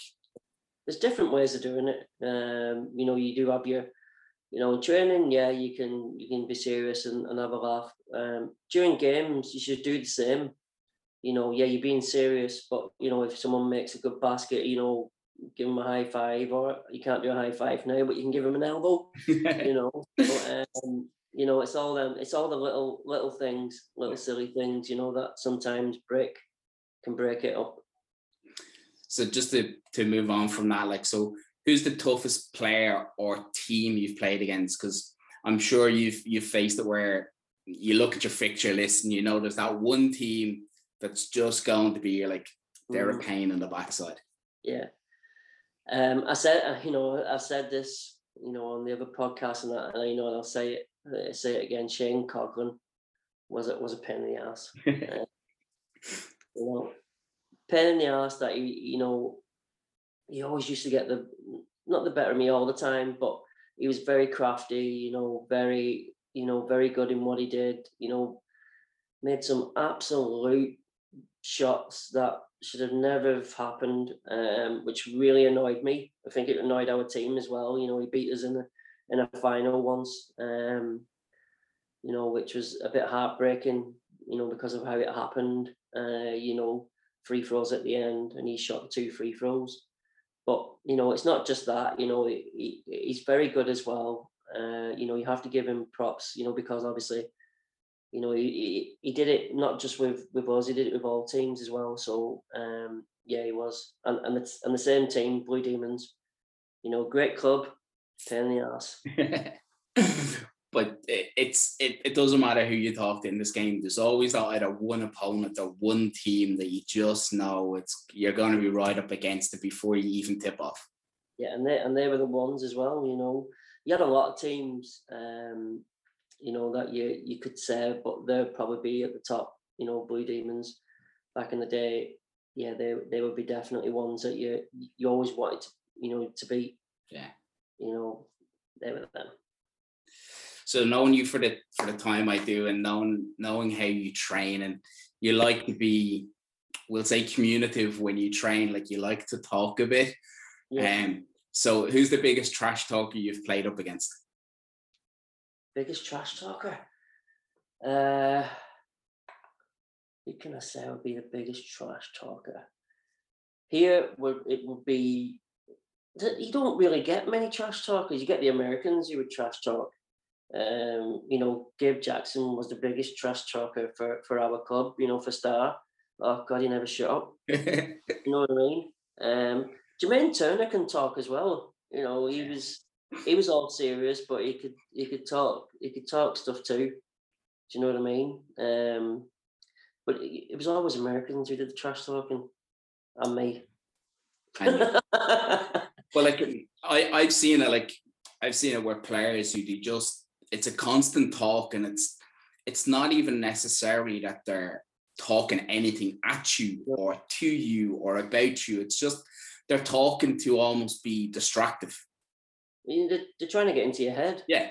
there's different ways of doing it. Um, you know, you do have your, you know, in training, yeah, you can you can be serious and, and have a laugh. Um, during games, you should do the same. You know, yeah, you're being serious, but you know, if someone makes a good basket, you know, give them a high five, or you can't do a high five now, but you can give them an elbow. you know, but, um, you know, it's all them. It's all the little little things, little silly things. You know that sometimes break can break it up.
So just to to move on from that, like, so who's the toughest player or team you've played against? Because I'm sure you've you've faced it where you look at your fixture list and you know there's that one team that's just going to be like they're mm. a pain in the backside.
Yeah, um, I said, uh, you know, I've said this, you know, on the other podcast, and, I, and you know, I'll say it, I'll uh, say it again. Shane Coghlan was it was a pain in the ass. uh, you know, pain in the ass that he, you know, he always used to get the not the better of me all the time, but he was very crafty. You know, very, you know, very good in what he did. You know, made some absolute shots that should have never have happened, um, which really annoyed me. I think it annoyed our team as well. You know, he beat us in a in a final once, um, you know, which was a bit heartbreaking. You know, because of how it happened. Uh, you know, free throws at the end, and he shot two free throws. But you know, it's not just that. You know, he, he's very good as well. Uh, you know, you have to give him props. You know, because obviously you know, he, he, did it not just with with us, he did it with all teams as well. So um, yeah, he was, and and it's and the same team, Blue Demons. You know, great club, pain in the ass.
but it, it's it, it doesn't matter who you talk to in this game. There's always either one opponent or one team that you just know it's you're going to be right up against it before you even tip off.
Yeah, and they and they were the ones as well. You know, you had a lot of teams. Um, you know, that you you could say, but they'll probably be at the top. You know, Blue Demons back in the day, yeah, they they would be definitely ones that you you always wanted to, you know, to beat.
Yeah.
You know, they were them.
So knowing you for the for the time I do and knowing knowing how you train and you like to be we'll say communicative when you train, like you like to talk a bit. Yeah. Um so who's the biggest trash talker you've played up against?
biggest trash talker. Uh, who can I say would be the biggest trash talker? Here, would it would be. You don't really get many trash talkers. You get the Americans who would trash talk. Um, you know, Gabe Jackson was the biggest trash talker for, for our club. You know, for Star. Oh God, he never shut up. you know what I mean? Um, Jermaine Turner can talk as well. You know, he was he was all serious, but he could he could talk he could talk stuff too. Do you know what I mean? Um, but it, it was always Americans who did the trash talking, and me.
well, like I I've seen it like I've seen it where players who do just it's a constant talk and it's it's not even necessary that they're talking anything at you or to you or about you. It's just they're talking to almost be distractive.
They're, they're trying to get into your head.
Yeah.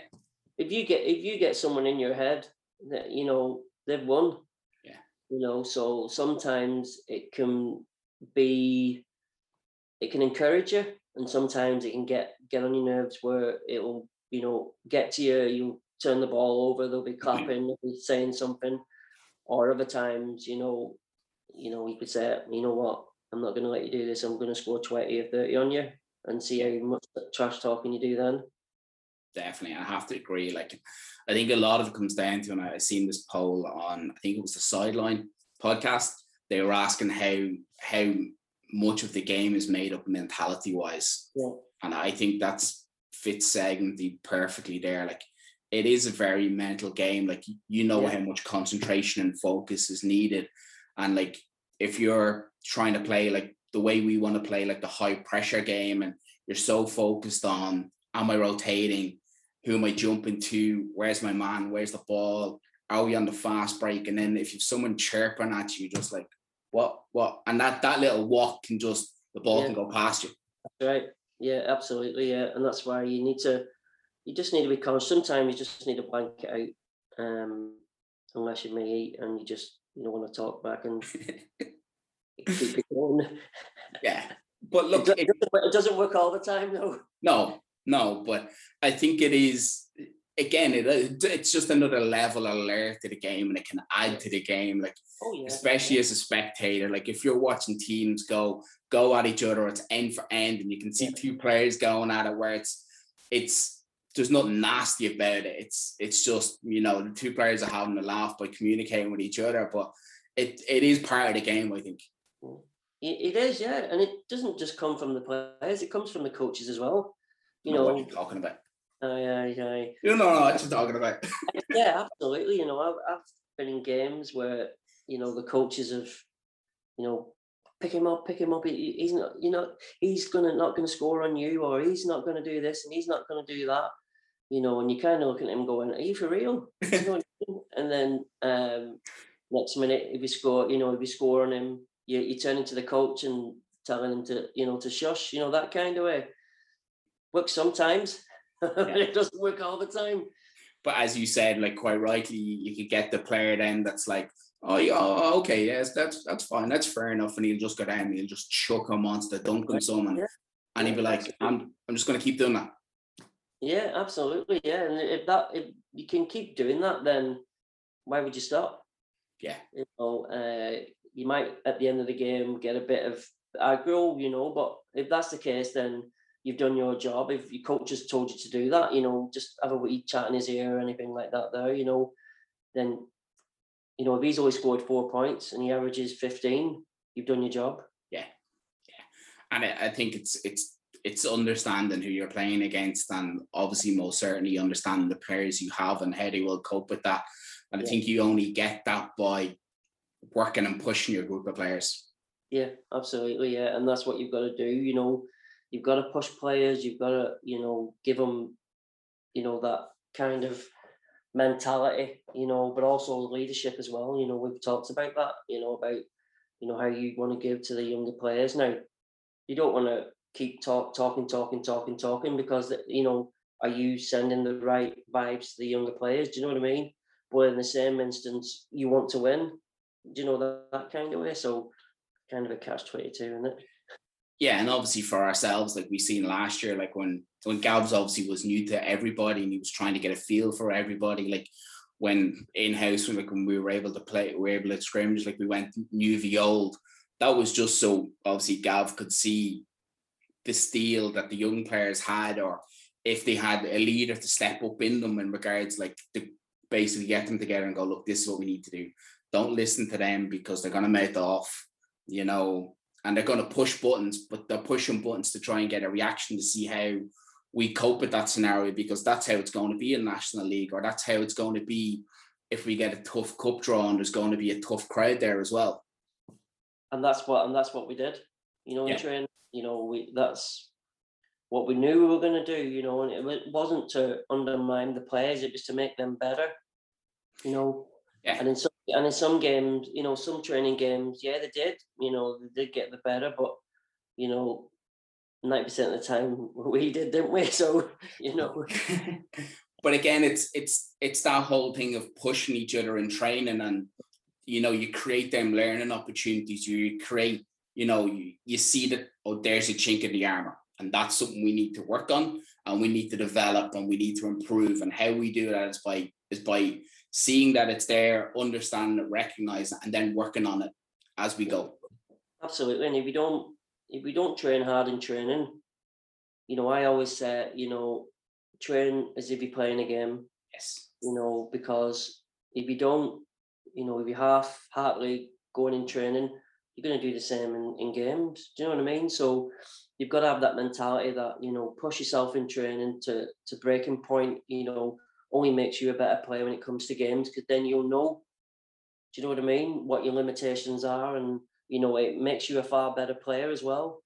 If you get if you get someone in your head that you know they've won.
Yeah.
You know, so sometimes it can be it can encourage you and sometimes it can get get on your nerves where it'll you know get to you you turn the ball over they'll be mm-hmm. clapping they'll be saying something. Or other times you know you know you could say you know what? I'm not going to let you do this. I'm going to score 20 or 30 on you and see how much trash talking you do then.
Definitely i have to agree like i think a lot of it comes down to and i've seen this poll on i think it was the sideline podcast they were asking how how much of the game is made up mentality wise.
Yeah.
And I think that's fits segmented perfectly there. Like it is a very mental game. Like you know yeah. how much concentration and focus is needed. And like if you're trying to play like the way we want to play, like the high pressure game, and you're so focused on am I rotating? Who am I jumping to? Where's my man? Where's the ball? Are we on the fast break? And then if you've someone chirping at you, just like what what and that that little walk can just the ball yeah. can go past you
that's right yeah absolutely yeah and that's why you need to you just need to be conscious. Sometimes you just need to blank it out um unless you may eat and you just you don't want to talk back and keep it going.
Yeah but look
it, doesn't, it doesn't work all the time though.
No no but i think it is again, it, it's just another level of alert to the game, and it can add to the game. Like,
oh, yeah.
especially as a spectator, like if you're watching teams go go at each other, it's end for end, and you can see yeah. two players going at it where it's it's there's nothing nasty about it. It's it's just you know the two players are having a laugh by communicating with each other, but it it is part of the game. I think. Mm.
It is, yeah, and it doesn't just come from the players; it comes from the coaches as well. You know,
what you're talking about?
Aye, aye, aye.
You know what I'm talking about.
yeah, absolutely. You know, I've, I've been in games where you know the coaches have, you know, pick him up, pick him up. He, he's not, you know, he's gonna not gonna score on you, or he's not gonna do this, and he's not gonna do that. You know, and you kind of look at him going, "Are you for real?" and then um, next minute, if you score, you know, if you score on him, you you turn into the coach and telling him to, you know, to shush, you know, that kind of way. Works sometimes. It doesn't work all the time.
But as you said, like quite rightly, you could get the player then that's like, oh yeah, oh, okay, yes, that's that's fine, that's fair enough, and he'll just go down, and he'll just chuck a monster, dunk on someone, yeah. and he'll be like, I'm I'm just gonna keep doing that.
Yeah, absolutely, yeah, and if that if you can keep doing that, then why would you stop?
Yeah,
you know, uh, you might at the end of the game get a bit of aggro, you know, but if that's the case, then you've done your job. If your coach has told you to do that, you know, just have a wee chat in his ear or anything like that there, you know, then, you know, if he's only scored four points and he averages 15, you've done your job.
Yeah. Yeah. And I, I think it's, it's, it's understanding who you're playing against and obviously most certainly understanding the players you have and how they will cope with that. And yeah. I think you only get that by working and pushing your group of players.
Yeah, absolutely. Yeah. And that's what you've got to do, you know, you've got to push players. You've got to, you know, give them, you know, that kind of mentality, you know, but also leadership as well. You know, we've talked about that, you know, about, you know, how you want to give to the younger players. Now, you don't want to keep talk, talking, talking, talking, talking because, you know, are you sending the right vibes to the younger players? Do you know what I mean? But in the same instance, you want to win. Do you know that, that kind of way? So, kind of a catch 22, isn't it?
Yeah, and obviously for ourselves, like we seen last year, like when when Gabs obviously was new to everybody and he was trying to get a feel for everybody, like when in house, when like when we were able to play, we were able to scrimmage, like we went new the old. That was just so obviously Gav could see the steel that the young players had, or if they had a leader to step up in them in regards, like to basically get them together and go, look, this is what we need to do. Don't listen to them because they're gonna mouth off, you know, and they're going to push buttons, but they're pushing buttons to try and get a reaction to see how we cope with that scenario because that's how it's going to be in National League, or that's how it's going to be if we get a tough cup draw and there's going to be a tough crowd there as well.
And that's what and that's what we did. You know, in yeah. training, you know, we that's what we knew we were going to do, you know, and it wasn't to undermine the players; it was to make them better, you know.
Yeah.
And in some and in some games, you know, some training games, yeah, they did, you know, they did get the better, but you know, ninety percent of the time we did, didn't we? So you know.
but again, it's it's it's that whole thing of pushing each other in training, and you know, you create them learning opportunities. You create, you know, you, you see that oh, there's a chink in the armor and that's something we need to work on and we need to develop and we need to improve. And how we do that is by is by seeing that it's there, understanding it, recognizing it, and then working on it as we go.
Absolutely. And if we don't if we don't train hard in training, you know, I always say, you know, train as if you're playing a game.
Yes.
You know, because if you don't, you know, if you're half heartedly going in training, you're going to do the same in, in games. Do you know what I mean? So you've got to have that mentality that you know push yourself in training to to breaking point. You know, only makes you a better player when it comes to games because then you'll know. Do you know what I mean? What your limitations are, and you know it makes you a far better player as well.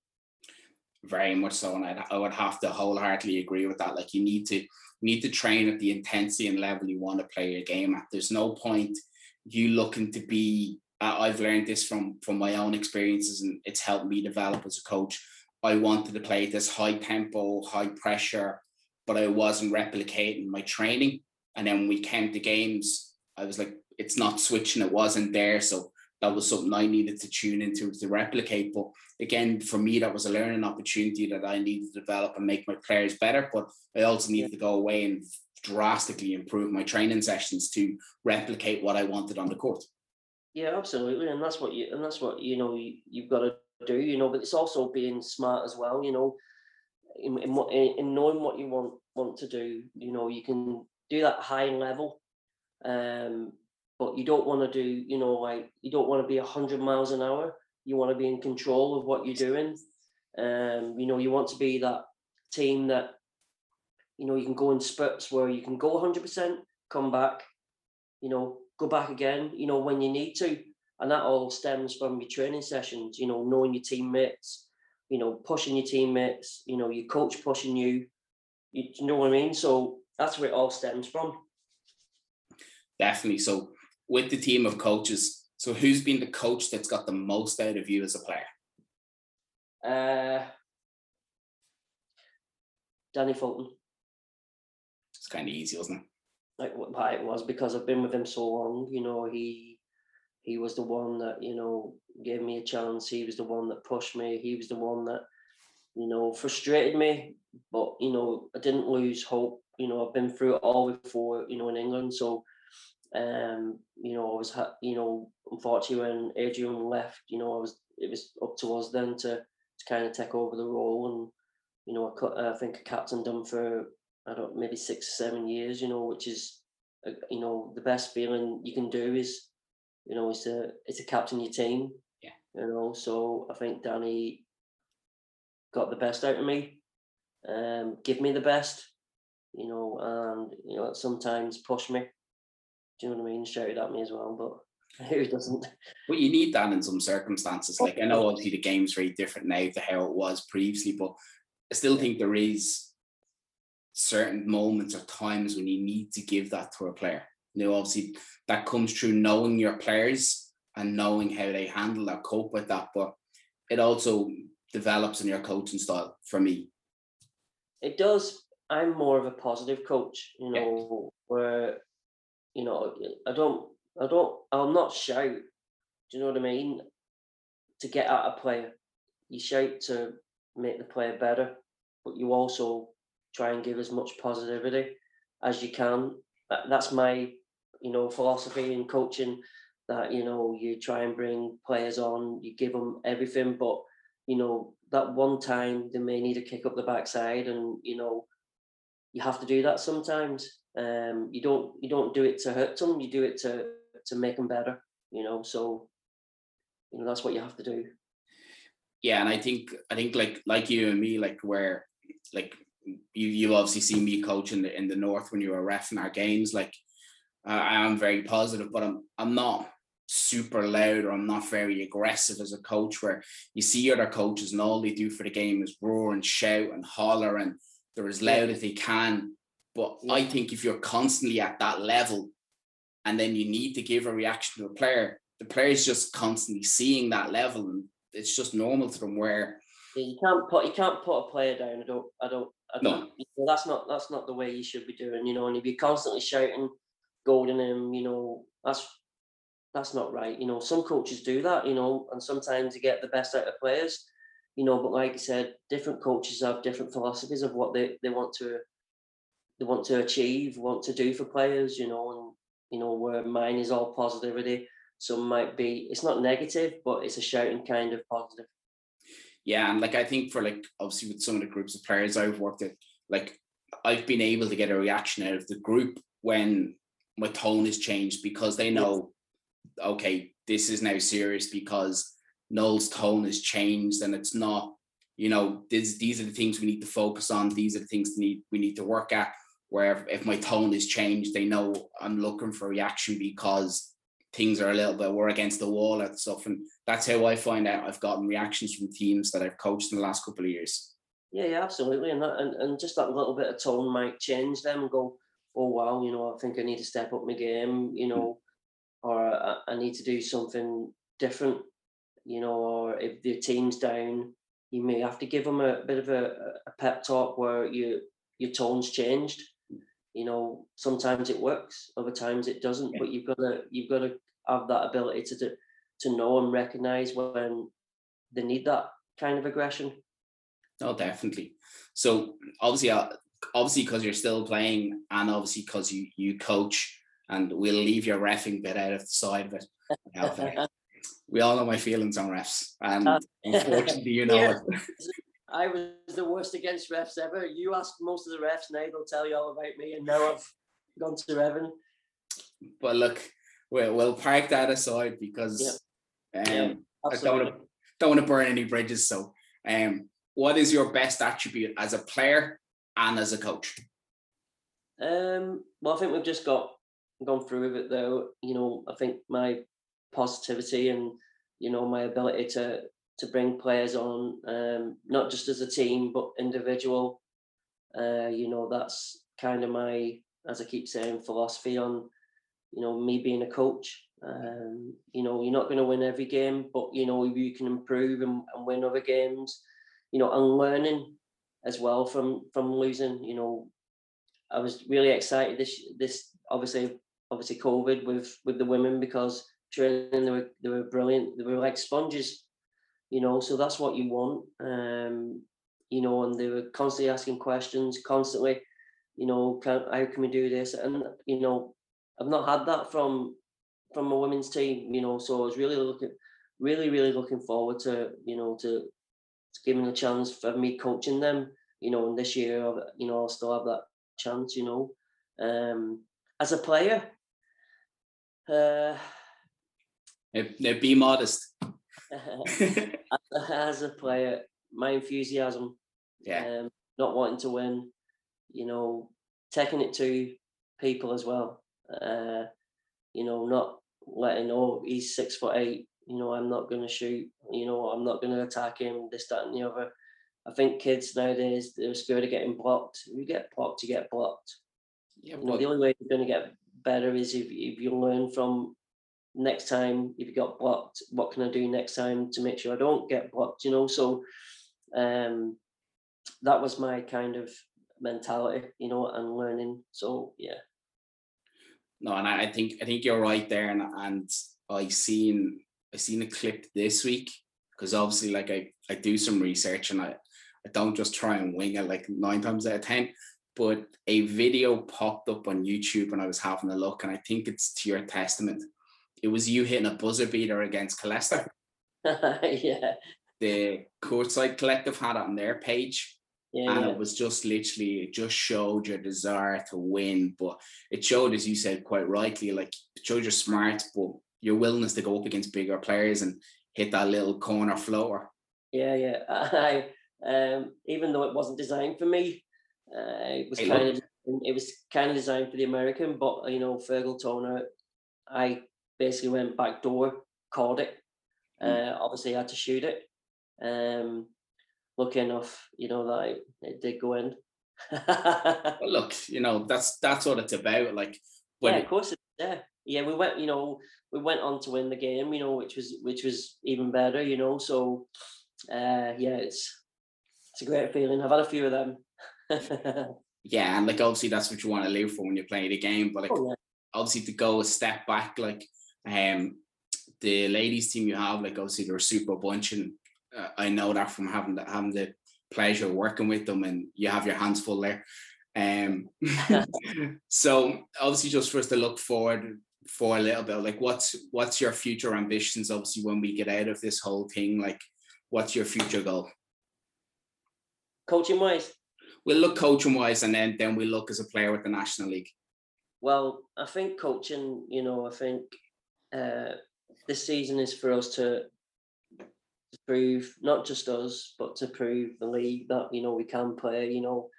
Very much so, and I'd, I would have to wholeheartedly agree with that. Like you need to you need to train at the intensity and level you want to play your game at. There's no point you looking to be I've learned this from from my own experiences, and it's helped me develop as a coach. I wanted to play this high tempo, high pressure, but I wasn't replicating my training. And then when we came to games, I was like, it's not switching, it wasn't there. So that was something I needed to tune into to replicate. But again, for me, that was a learning opportunity that I needed to develop and make my players better. But I also needed to go away and drastically improve my training sessions to replicate what I wanted on the court.
Yeah, absolutely, and that's what you and that's what you know you, you've got to do. You know, but it's also being smart as well. You know, in in, in knowing what you want want to do. You know, you can do that high level, um, but you don't want to do. You know, like you don't want to be hundred miles an hour. You want to be in control of what you're doing. Um, you know, you want to be that team that you know you can go in spurts where you can go 100%, come back, you know, go back again, you know, when you need to. And that all stems from your training sessions, you know, knowing your teammates, you know, pushing your teammates, you know, your coach pushing you. You, you know what I mean? So that's where it all stems from.
Definitely. So with the team of coaches, so who's been the coach that's got the most out of you as a player?
Uh, Danny Fulton.
It's kind of easy, wasn't it?
like why it was because I've been with him so long. You know, he he was the one that you know gave me a chance. He was the one that pushed me. He was the one that you know frustrated me, but you know I didn't lose hope. You know, I've been through it all before. You know, in England, so um, you know, I was you know, unfortunately when Adrian left, you know, I was it was up to us then to to kind of take over the role and you know, I, cut, I think a captain done for I don't maybe six seven years, you know, which is uh, you know the best feeling you can do is you know it's a is to captain your team.
Yeah.
You know, so I think Danny got the best out of me, um, give me the best, you know, and you know sometimes push me. Do you know what I mean? Shouted at me as well, but who doesn't?
Well, you need that in some circumstances. Like I know obviously the game's very different now to how it was previously, but I still think there is certain moments or times when you need to give that to a player. You know, obviously that comes through knowing your players and knowing how they handle that, cope with that. But it also develops in your coaching style for me.
It does. I'm more of a positive coach, you know, yeah. where you know, I don't I don't I'll not shout. Do you know what I mean? To get at a player. You shout to make the player better, but you also try and give as much positivity as you can. That's my, you know, philosophy and coaching. That you know, you try and bring players on, you give them everything, but you know, that one time they may need a kick up the backside, and you know, you have to do that sometimes. Um, you don't you don't do it to hurt them, you do it to to make them better. You know, so you know that's what you have to do.
Yeah, and I think I think like like you and me, like where like you you obviously see me coaching in the, in the north when you were refing our games. Like I am very positive, but I'm I'm not super loud or I'm not very aggressive as a coach. Where you see other coaches and all they do for the game is roar and shout and holler and they're as loud as they can. But I think if you're constantly at that level and then you need to give a reaction to a player, the player is just constantly seeing that level and it's just normal to them where
you can't put you can't put a player down. I don't. I don't. I
No.
don't. know, that's not that's not the way you should be doing. You know, and if you're constantly shouting, him, you know, that's that's not right. You know, some coaches do that. You know, and sometimes they get the best out of players. You know, but like I said, different coaches have different philosophies of what they, they want to they want to achieve, want to do for players. You know, and you know where mine is all positivity. Some might be it's not negative, but it's a shouting kind of positive.
yeah, and like I think for like obviously with some of the groups of players I've worked with, like I've been able to get a reaction out of the group when my tone has changed because they know, okay, this is now serious because Noel's tone has changed and it's not, you know, this, these are the things we need to focus on. These are the things we need we need to work at. Where if, if my tone has changed, they know I'm looking for reaction because things are a little bit we're against the wall and stuff. And that's how I find out I've gotten reactions from teams that I've coached in the last couple of years.
Yeah, yeah, absolutely, and that and, and just that little bit of tone might change them and go, oh wow, you know, I think I need to step up my game, you know, or I, I need to do something different, you know, or if the team's down, you may have to give them a bit of a, a pep talk where you your tone's changed. You know, sometimes it works, other times it doesn't, but you've got to you've got to have that ability to do, to know and recognize when they need that kind of aggression.
No, definitely. So obviously, uh, obviously, because you're still playing, and obviously because you you coach, and we'll leave your refing bit out of the side of it. Yeah, we all know my feelings on refs, and
Uh,
unfortunately, you know
yeah. I was the worst against refs ever. You ask most of the refs now, they'll tell you all about me, and now I've gone to Evan.
But look, we'll, we'll park that aside because um,
Yeah,
I don't want to don't want to burn any bridges. So, um, what is your best attribute as a player and as a coach?
Um, well, I think we've just got gone through with it though. You know, I think my positivity and you know my ability to to bring players on, um, not just as a team but individual. Uh, you know, that's kind of my, as I keep saying, philosophy on, you know, me being a coach. Um, you know, you're not going to win every game, but you know, you can improve and, and win other games. You know, and learning as well from from losing. You know, I was really excited this this obviously obviously COVID with with the women because training they were they were brilliant. They were like sponges, you know. So that's what you want, um, you know. And they were constantly asking questions, constantly, you know, can, how can we do this? And you know, I've not had that from from a women's team, you know. So I was really looking, really really looking forward to you know to, to giving a chance for me coaching them, you know. And this year, you know, I'll still have that chance, you know. Um, as a player, uh,
Now, now be modest.
as a player, my enthusiasm,
yeah,
um, not wanting to win, you know, taking it to people as well. Uh, you know, not letting oh he's six foot eight. You know, I'm not going to shoot. You know, I'm not going to attack him. This, that, and the other. I think kids nowadays they're scared of getting blocked. If you get blocked, you get blocked.
yeah.
You know, the only way you're going to get better is if, if you learn from next time if you got blocked what can i do next time to make sure i don't get blocked you know so um that was my kind of mentality you know and learning so yeah
No, and I think I think you're right there, and and I seen I seen a clip this week because obviously like I I do some research and I I don't just try and wing it like nine times out of ten, but a video popped up on YouTube and I was having a look, and I think it's to your testament. It was you hitting a buzzer beater against Colester.
yeah
The Courtside Collective had it on their page,
yeah,
and
yeah.
it was just literally it just showed your desire to win but it showed as you said quite rightly like it showed your smarts but your willingness to go up against bigger players and hit that little corner floor
Yeah, yeah. I um, even though it wasn't designed for me, uh, it was kind of it was kind of designed for the American. But you know, Fergal Toner, I basically went back door, caught it.
Mm.
Uh, obviously, had to shoot it. Um, lucky enough, you know that it, it did go in.
Well, look, you know that's that's what it's about. Like when
yeah, of course. It, yeah, yeah. We went, you know, we went on to win the game, you know, which was which was even better, you know. So, uh, yeah, it's it's a great feeling. I've had a few of them.
yeah, and like obviously that's what you want to live for when you're playing the game. But like
oh, yeah.
obviously to go a step back, like um the ladies team you have, like obviously they're a super bunch, and uh, I know that from having the, having the pleasure of working with them, and you have your hands full there. Um, so obviously, just for us to look forward for a little bit, like what's what's your future ambitions? Obviously, when we get out of this whole thing, like what's your future goal?
Coaching wise,
We'll look coaching wise, and then then we look as a player with the national league.
well, I think coaching, you know, I think uh, this season is for us to to prove not just us, but to prove the league that you know we can play. You know,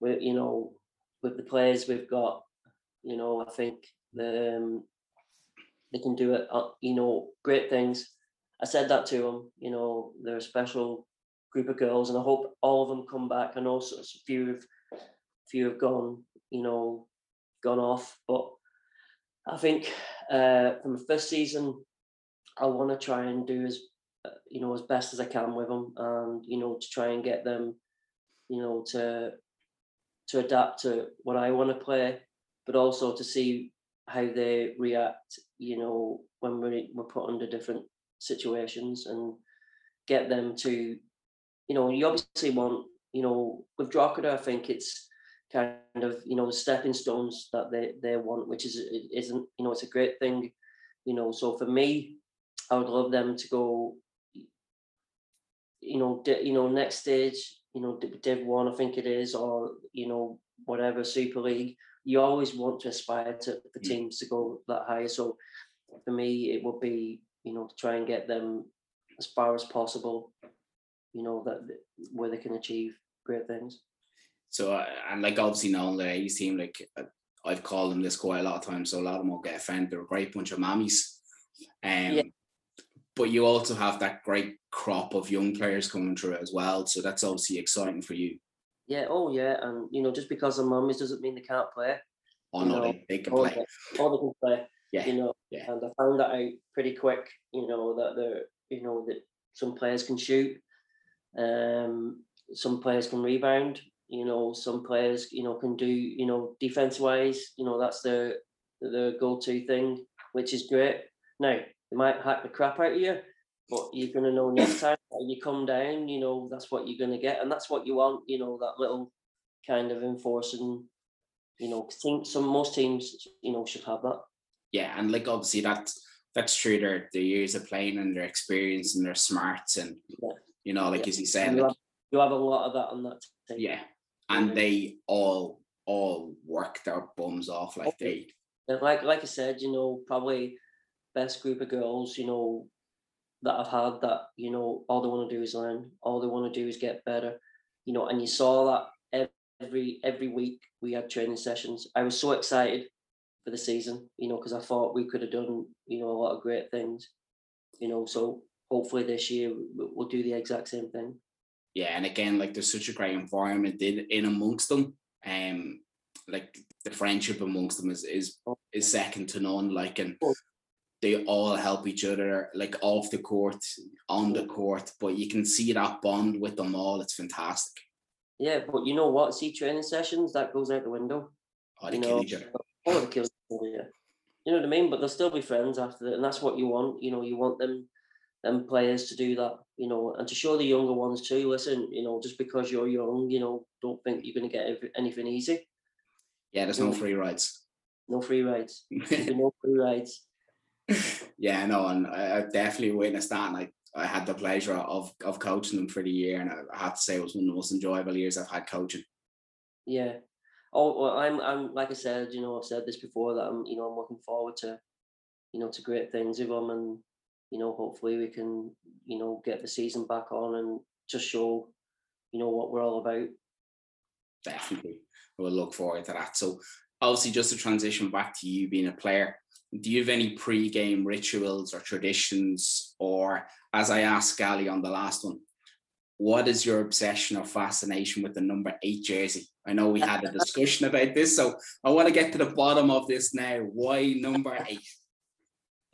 we you know with the players we've got, you know, I think the, um, they can do it. Uh, you know, great things. I said that to them. You know, they're a special group of girls, and I hope all of them come back. Know s- s- few have few have gone. You know, gone off, but I think uh, from the first season, I want to try and do as uh, you know as best as I can with them, and you know to try and get them, you know to to adapt to what I want to play, but also to see how they react. You know when we we're put under different situations and get them to, you know, you obviously want, you know, with Drogheda, I think it's kind of, you know, the stepping stones that they they want, which is it isn't, you know, it's a great thing, you know. So for me, I would love them to go, you know, di- you know, next stage, you know, Div One, I think it is, or you know, whatever Super League. You always want to aspire to the
Mm.
teams to go that higher. So for me, it would be, you know, to try and get them as far as possible. You know that where they can achieve great things.
So uh, and like obviously knowing the ladies team, like uh, I've called them this quite a lot of times, so a lot of them will get offended. They're a great bunch of mammies. Um,
Yeah.
But you also have that great crop of young players coming through as well, so that's obviously exciting for you.
Yeah. Oh yeah. And you know, just because they're mummies doesn't mean they can't play.
Oh no,
know,
they, they can play.
they, or they can play.
Yeah,
You know.
yeah.
And I found that out pretty quick. You know that they're you know that some players can shoot. Um, some players can rebound. You know, some players you know can do you know defense wise. You know that's their their go to thing, which is great. Now they might hack the crap out of you, but you're gonna know next time when you come down. You know that's what you're gonna get, and that's what you want. You know that little kind of enforcing. You know, team, some most teams you know should have that.
Yeah, and like obviously that's that's through their their years of playing and their experience and their smarts and
Yeah.
you know, like
Yeah.
as you said,
you
like,
have, you have a lot of that on that team.
yeah, and
Mhm.
they all all work their bums off like they
like like I said, you know, probably best group of girls, you know, that I've had that, you know, all they want to do is learn, all they want to do is get better, you know, and you saw that every every week we had training sessions. I was so excited for the season, you know, because I thought we could have done, you know, a lot of great things, you know. So hopefully this year we- we'll do the exact same thing.
yeah, and again, like there's such a great environment in, in amongst them. Um, like the friendship amongst them is is
Oh.
is second to none. Like, and
Oh.
They all help each other, like off the court, on the court. But you can see that bond with them all. It's fantastic.
Yeah, but you know what? See training sessions that goes out the window.
Oh, they
you
kill
know,
each other.
Oh, they kill each other, yeah. You know what I mean? But they'll still be friends after that, and that's what you want. You know, you want them, them players to do that. You know, and to show the younger ones too. Listen, you know, just because you're young, you know, don't think you're going to get anything easy.
Yeah, there's no free rides.
No free rides. No free rides.
Yeah, I know, and I, definitely witnessed that. And I, I had the pleasure of of coaching them for the year, and I, I have to say it was one of the most enjoyable years I've had coaching.
Yeah. Oh, well, I'm, I'm like I said, you know, I've said this before that I'm, you know, I'm looking forward to, you know, to great things with them, and you know, hopefully we can, you know, get the season back on and just show, you know, what we're all about.
Definitely, we'll look forward to that. So, obviously, just to transition back to you being a player, do you have any pre-game rituals or traditions, or as I asked Scally on the last one, what is your obsession or fascination with the number eight jersey? I know we had a discussion about this, so I want to get to the bottom of this now. Why number eight?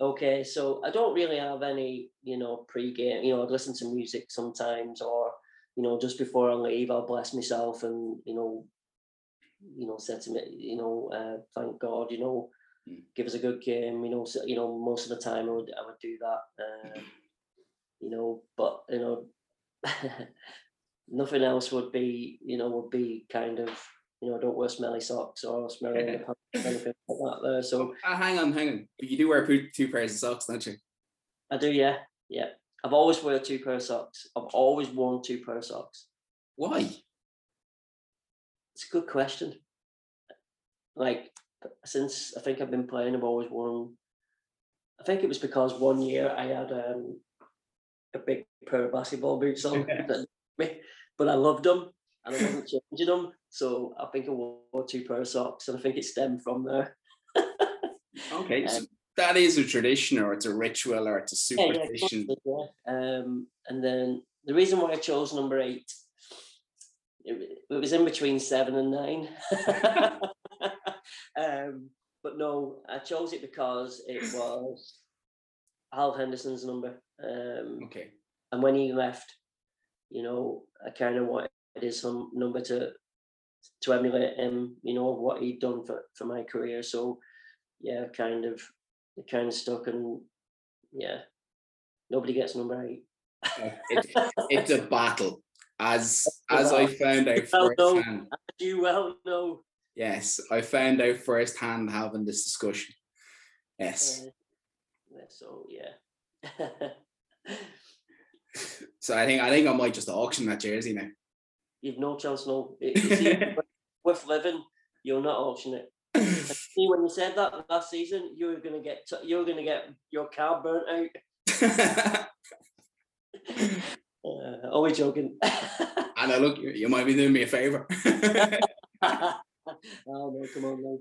Okay, so I don't really have any, you know, pre-game. You know, I listen to music sometimes, or you know, just before I leave, I'll bless myself and you know, you know, said to me, you know, uh, thank God, you know, mm. give us a good game. You know, so, you know, most of the time I would I would do that. Um, you know, but you know, nothing else would be, you know, would be kind of you know, I don't wear smelly socks or smelly anything like that there. So
uh, hang on, hang on. You do wear two pairs of socks, don't you?
I do, yeah, yeah. I've always wear two pair of socks. I've always worn two pair of socks.
Why?
It's a good question. Like since I think I've been playing, I've always worn. I think it was because one year I had um, a big pair of basketball boots on, but I loved them and I wasn't changing them. So I think I wore two pair of socks, and I think it stemmed from there.
okay, um, so that is a tradition, or it's a ritual, or it's a superstition.
Yeah, yeah. Um, and then the reason why I chose number eight, it, it was in between seven and nine. um, but no, I chose it because it was Al Henderson's number. Um,
okay.
And when he left, you know, I kind of wanted his number to to emulate him, you know, what he'd done for, for my career. So yeah, kind of it kind of stuck and yeah, nobody gets number eight.
it, it's a battle. As as I found out firsthand.
You well know.
Yes, I found out firsthand having this discussion. Yes.
Uh, so yeah.
so I think I think I might just auction that jersey now.
You've no chance, no. with living, you'll not auction it. See, when you said that last season, you were gonna get t- you were gonna get your car burnt out. Uh, always joking.
and I look, you might be doing me a favor.
oh no, come on, no.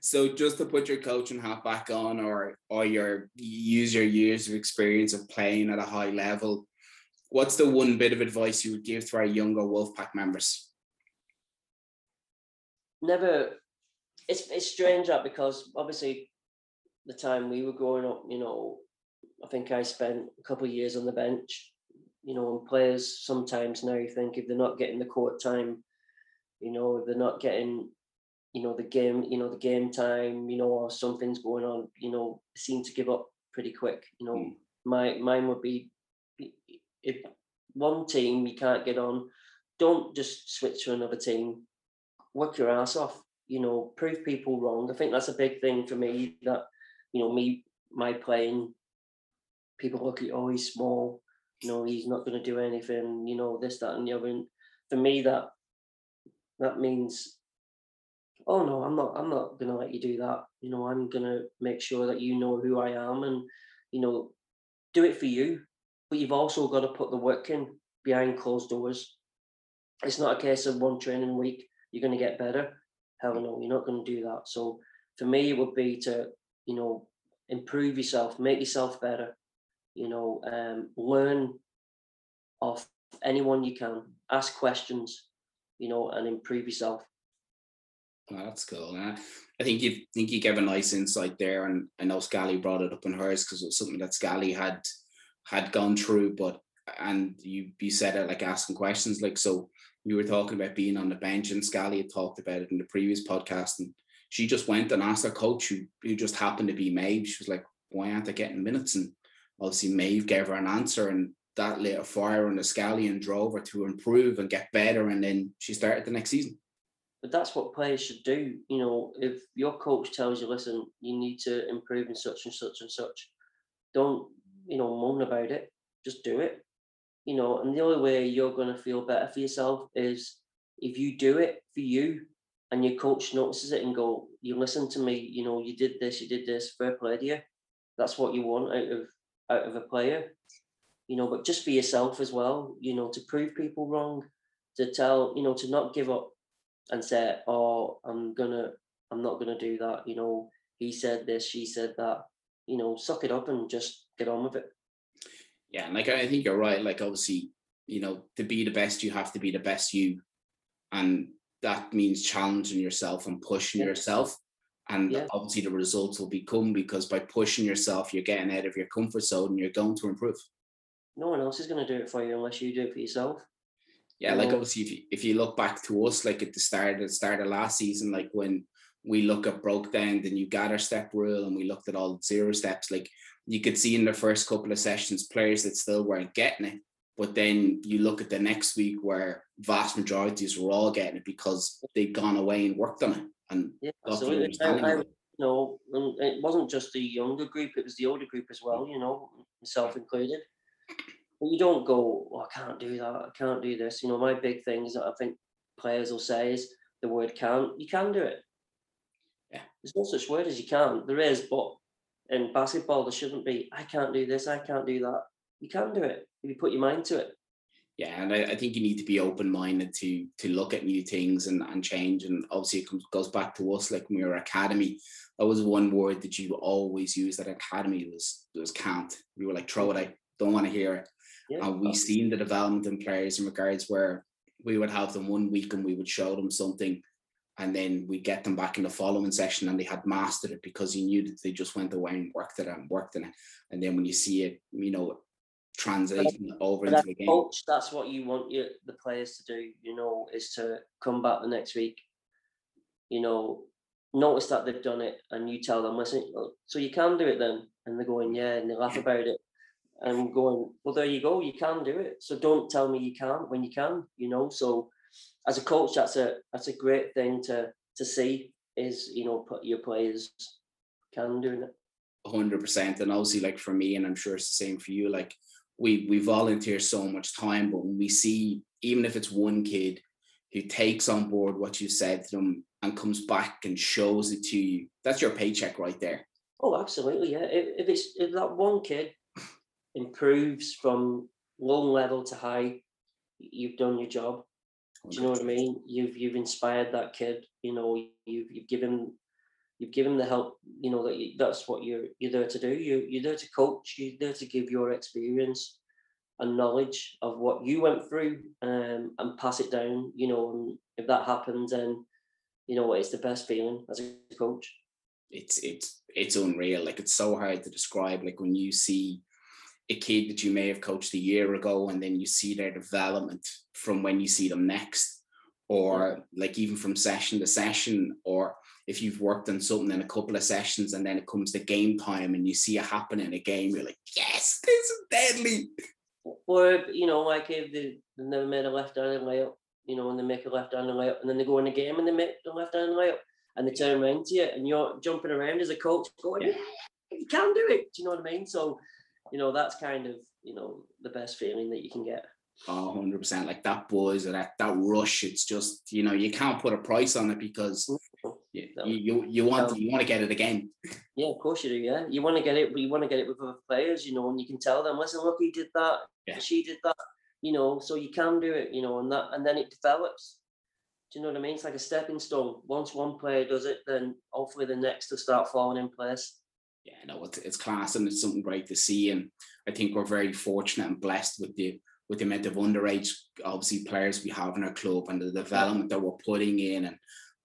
So just to put your coaching hat back on, or or your use your years of experience of playing at a high level, what's the one bit of advice you would give to our younger Wolfpack members?
Never. It's it's strange that because obviously, the time we were growing up, you know, I think I spent a couple of years on the bench. You know, and players sometimes now you think if they're not getting the court time, you know, they're not getting, you know, the game, you know, the game time, you know, or something's going on, you know, seem to give up pretty quick. You know, mm. my mine would be if one team you can't get on, don't just switch to another team. Work your ass off. You know, prove people wrong. I think that's a big thing for me. That you know, me my playing, people look at oh he's small. You know, he's not going to do anything. You know, this, that, and the other. And for me, that that means oh no i'm not i'm not going to let you do that you know i'm going to make sure that you know who i am and you know do it for you but you've also got to put the work in behind closed doors. It's not a case of one training week, you're going to get better. Hell no, you're not going to do that. So for me, it would be to, you know, improve yourself, make yourself better, you know, um, learn off anyone you can, ask questions, you know, and improve yourself.
Oh, that's cool. I think you think you gave a nice insight there, and I know Scally brought it up in hers because it was something that Scally had had gone through, but and you you said it like asking questions, like so you were talking about being on the bench, and Scally had talked about it in the previous podcast, and she just went and asked her coach, who, who just happened to be Maeve. She was like, "Why aren't I getting minutes?" And obviously Maeve gave her an answer, and that lit a fire on the Scally and drove her to improve and get better. And then she started the next season.
But that's what players should do. You know, if your coach tells you, "Listen, you need to improve in such and such and such," don't you know, moan about it. Just do it. You know, and the only way you're going to feel better for yourself is if you do it for you and your coach notices it and go, you listen to me, you know, you did this, you did this, fair play to you. That's what you want out of out of a player. You know, but just for yourself as well, you know, to prove people wrong, to tell, you know, to not give up and say, Oh, I'm gonna I'm not to do that. You know, he said this, she said that. You know, suck it up and just get on with it.
Yeah, and like I think you're right. Like obviously, you know, to be the best, you have to be the best you, and that means challenging yourself and pushing yeah. yourself. And yeah. obviously, the results will become because by pushing yourself, you're getting out of your comfort zone and you're going to improve.
No one else is going to do it for you unless you do it for yourself.
Yeah, like obviously, if you, if you look back to us, like at the start, at the start of last season, like when we look at broke down the new gather step rule and we looked at all zero steps, like you could see in the first couple of sessions players that still weren't getting it. But then you look at the next week where vast majorities were all getting it because they'd gone away and worked on it. And
yeah, absolutely. You know, it wasn't just the younger group; it was the older group as well. You know, myself included. You don't go, oh, I can't do that. I can't do this. You know, my big thing is that I think players will say is the word "can't." You can do it.
Yeah.
There's no such word as you can't. There is, but in basketball, there shouldn't be. I can't do this. I can't do that. You can do it if you put your mind to it.
Yeah, and I, I think you need to be open minded to to look at new things and, and change. And obviously, it comes, goes back to us like when we were academy. That was one word that you always used at academy was was can't. We were like throw it out. Don't want to hear it. Yeah, and we seen the development in players in regards where we would have them one week and we would show them something and then we get them back in the following session and they had mastered it because he knew that they just went away and worked it and worked in it. And then when you see it, you know, translating but, over into the game.
Coach, that's what you want your, the players to do, you know, is to come back the next week, you know, notice that they've done it and you tell them, listen, so you can do it then. And they're going, yeah, and they laugh about it. And going, well, there you go, you can do it. So don't tell me you can't when you can, you know. So as a coach, that's a that's a great thing to to see is you know put your players can do it.
Hundred percent, and obviously, like for me, and I'm sure it's the same for you. Like we we volunteer so much time, but when we see, even if it's one kid who takes on board what you said to them and comes back and shows it to you, that's your paycheck right there.
Oh, absolutely, yeah. If, if it's if that one kid improves from low level to high, you've done your job. Do you know what I mean? You've you've inspired that kid. You know, you've you've given you've given the help. You know that you, that's what you're you're there to do. You you're there to coach. You're there to give your experience and knowledge of what you went through um, and pass it down. You know, and if that happens, then you know it's the best feeling as a coach.
It's it's it's unreal. Like it's so hard to describe. Like when you see a kid that you may have coached a year ago and then you see their development from when you see them next or like even from session to session or if you've worked on something in a couple of sessions and then it comes to game time and you see it happen in a game you're like yes this is deadly!
Or you know like if they, never made a left hand layup you know and they make a left hand layup and then they go in the game and they make the left hand layup and they turn around to you and you're jumping around as a coach going yeah, you can do it! Do you know what I mean? So you know, that's kind of, you know, the best feeling that you can get.
Oh, 100%. Like that buzz or that, that rush, it's just, you know, you can't put a price on it because you, you, you want you want to get it again.
Yeah, of course you do. Yeah, you want to get it, but you want to get it with other players, you know, and you can tell them, listen, look, he did that, yeah. she did that, you know, so you can do it, you know, and that, and then it develops. Do you know what I mean? It's like a stepping stone. Once one player does it, then hopefully the next will start falling in place
yeah, no, it's, it's class and it's something great to see. And I think we're very fortunate and blessed with the with the amount of underage, obviously, players we have in our club and the development that we're putting in, and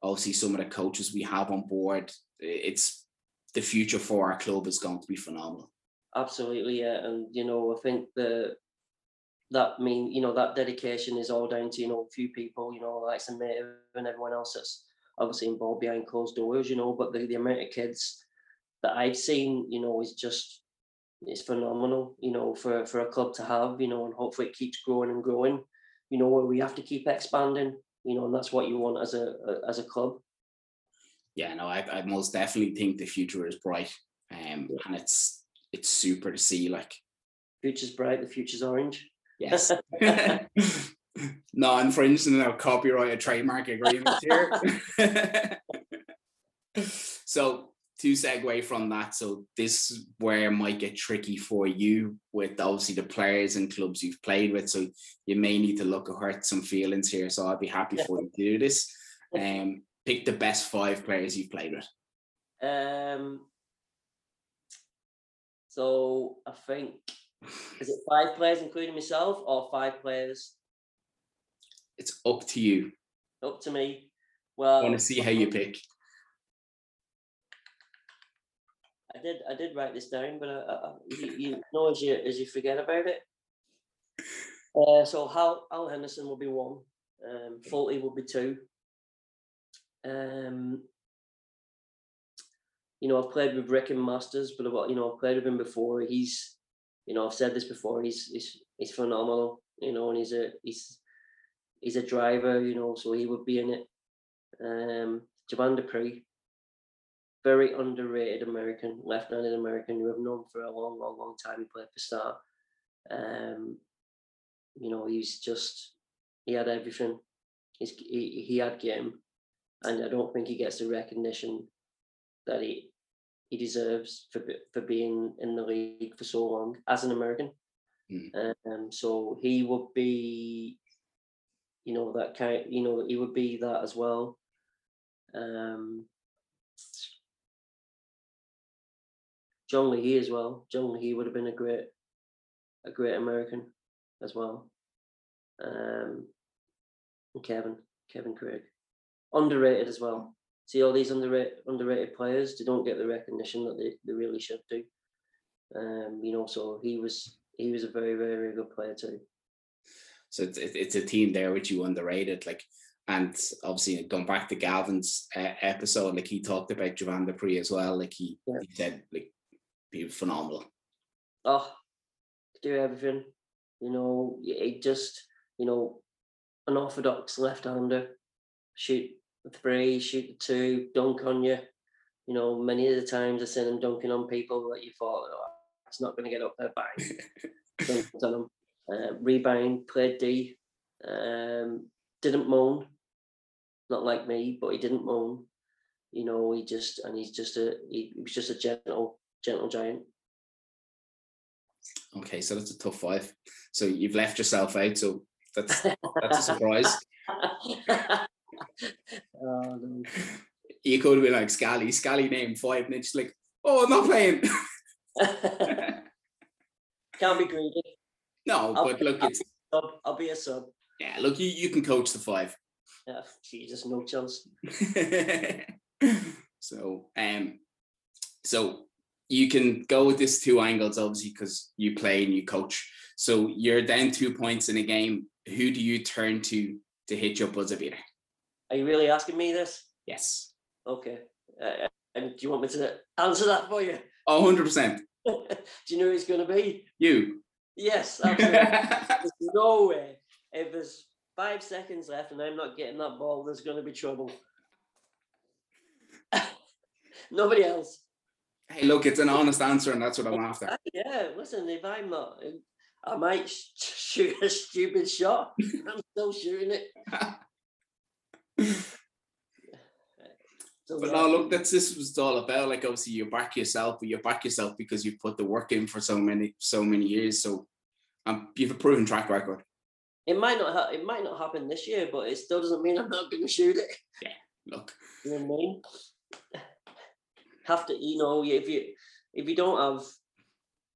obviously some of the coaches we have on board. It's the future for our club is going to be phenomenal.
Absolutely, yeah, and you know, I think the that mean you know that dedication is all down to you know a few people, you know, like some and everyone else that's obviously involved behind closed doors, you know, but the, the amount of kids that I've seen, you know, is just it's phenomenal, you know, for for a club to have, you know, and hopefully it keeps growing and growing. You know, where we have to keep expanding, you know, and that's what you want as a, a as a club.
Yeah, no, I, I most definitely think the future is bright, um, and it's it's super to see. Like,
future's bright, the future's orange.
Yes. Not infringing our copyright or trademark agreements here. so to segue from that, so this where it might get tricky for you with obviously the players and clubs you've played with. So you may need to look at hurt some feelings here. So I'd be happy for you to do this. Um, pick the best five players you've played with.
Um. So I think is it five players including myself or five players
It's up to you.
up to me? Well, I
want to see how you pick.
I did. I did write this down, but I, I, I- you, you know as you as you forget about it. Uh, so Hal Al Henderson will be one. Um, Faulty will be two. Um, you know, I've played with Rick and Masters, but I've, you know, I've played with him before. He's, you know, I've said this before. He's he's he's phenomenal. You know, and he's a he's he's a driver. You know, so he would be in it. Um, Javan Dupree, very underrated American, left-handed American who I've known for a long, long, long time. He played for Star. Um, you know, he's just he had everything. He's, he he had game, and I don't think he gets the recognition that he he deserves for for being in the league for so long as an American.
Mm.
Um, so he would be, you know, that kind. You know, he would be that as well. Um, John Lee as well. John Lee would have been a great, a great American as well. Um, and Kevin, Kevin Craig, underrated as well. See all these underrated underrated players, they don't get the recognition that they, they really should do. Um, you know, so he was he was a very very very good player too.
So it's it's a team there which you underrated, like, and obviously going back to Galvin's uh, episode, like he talked about Javan Dupree as well. Like he,
Yeah.
he said, like was phenomenal.
oh, do everything. You know, it just, you know, an orthodox left-hander, shoot the three, shoot the two, dunk on you. You know, many of the times I seen him dunking on people that you thought, oh, it's not going to get up there, bang, on him. Uh, rebound, played D, um, didn't moan, not like me, but he didn't moan. You know, he just, and he's just a, he, he was just a gentle, gentle giant.
Okay, so that's a tough five. So you've left yourself out. So that's that's a surprise.
oh, no.
You could be like Scally, Scally named five, and it's like, oh, I'm not playing.
Can't be greedy.
no,
I'll
but
be-
look,
I'll
it's
Sub, I'll be a sub.
yeah, look, you, you can coach the five.
Yeah, Jesus, no chance.
so um so you can go with this two angles obviously because you play and you coach so you're down two points in a game who do you turn to to hit your buzzer beater
Are you really asking me this?
yes
Okay. Uh, and do you want me to answer that for you?
oh, 100%
do you know who it's going to be?
you
Yes, absolutely. there's no way. If there's five seconds left and I'm not getting that ball, there's going to be trouble. Nobody else.
Hey look it's an honest answer and that's what i'm after
Ah, Yeah, listen, if I'm not, I might shoot a stupid shot. I'm still shooting it.
But no look that's this was all about like obviously you back yourself but you back yourself because you've put the work in for so many so many years so um, you've a proven track record
it might not ha- it might not happen this year, but it still doesn't mean I'm not going to shoot it.
Yeah, look
You know what I mean? Have to, you know, if you if you don't have,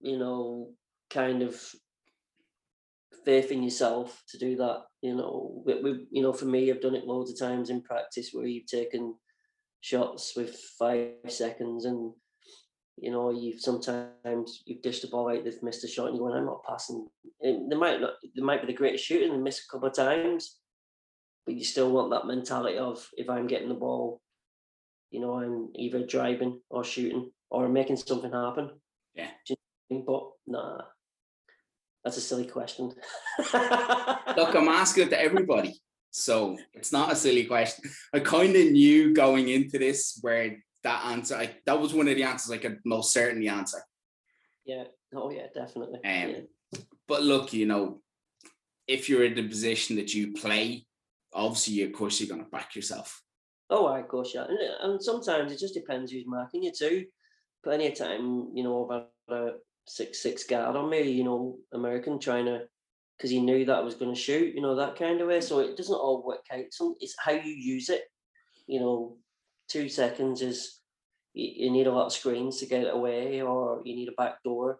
you know, kind of faith in yourself to do that, you know, we, we you know, for me, I've done it loads of times in practice where you've taken shots with five seconds and you know, you've sometimes you've dished the ball out, they've missed a shot, and you're going, I'm not passing. They might not, they might be the greatest shooter and miss a couple of times, but you still want that mentality of if I'm getting the ball, you know, I'm either driving or shooting or making something happen.
Yeah.
Do you know what I mean? But nah, that's a silly question.
Look, I'm asking it to everybody. So it's not a silly question. I kind of knew going into this where that answer, I, that was one of the answers I could most certainly answer.
yeah. Oh yeah, definitely.
Um,
yeah.
But look, you know, if you're in the position that you play, obviously, of course, you're going to back yourself.
Oh, I course, yeah. And, uh, and sometimes it just depends who's marking you too. Plenty of time, you know, about a six six guard on me, you know, American trying to because he knew that I was going to shoot, you know, that kind of way. So it doesn't all work out. Some it's how you use it. you know, two seconds is you, you need a lot of screens to get away, or you need a back door,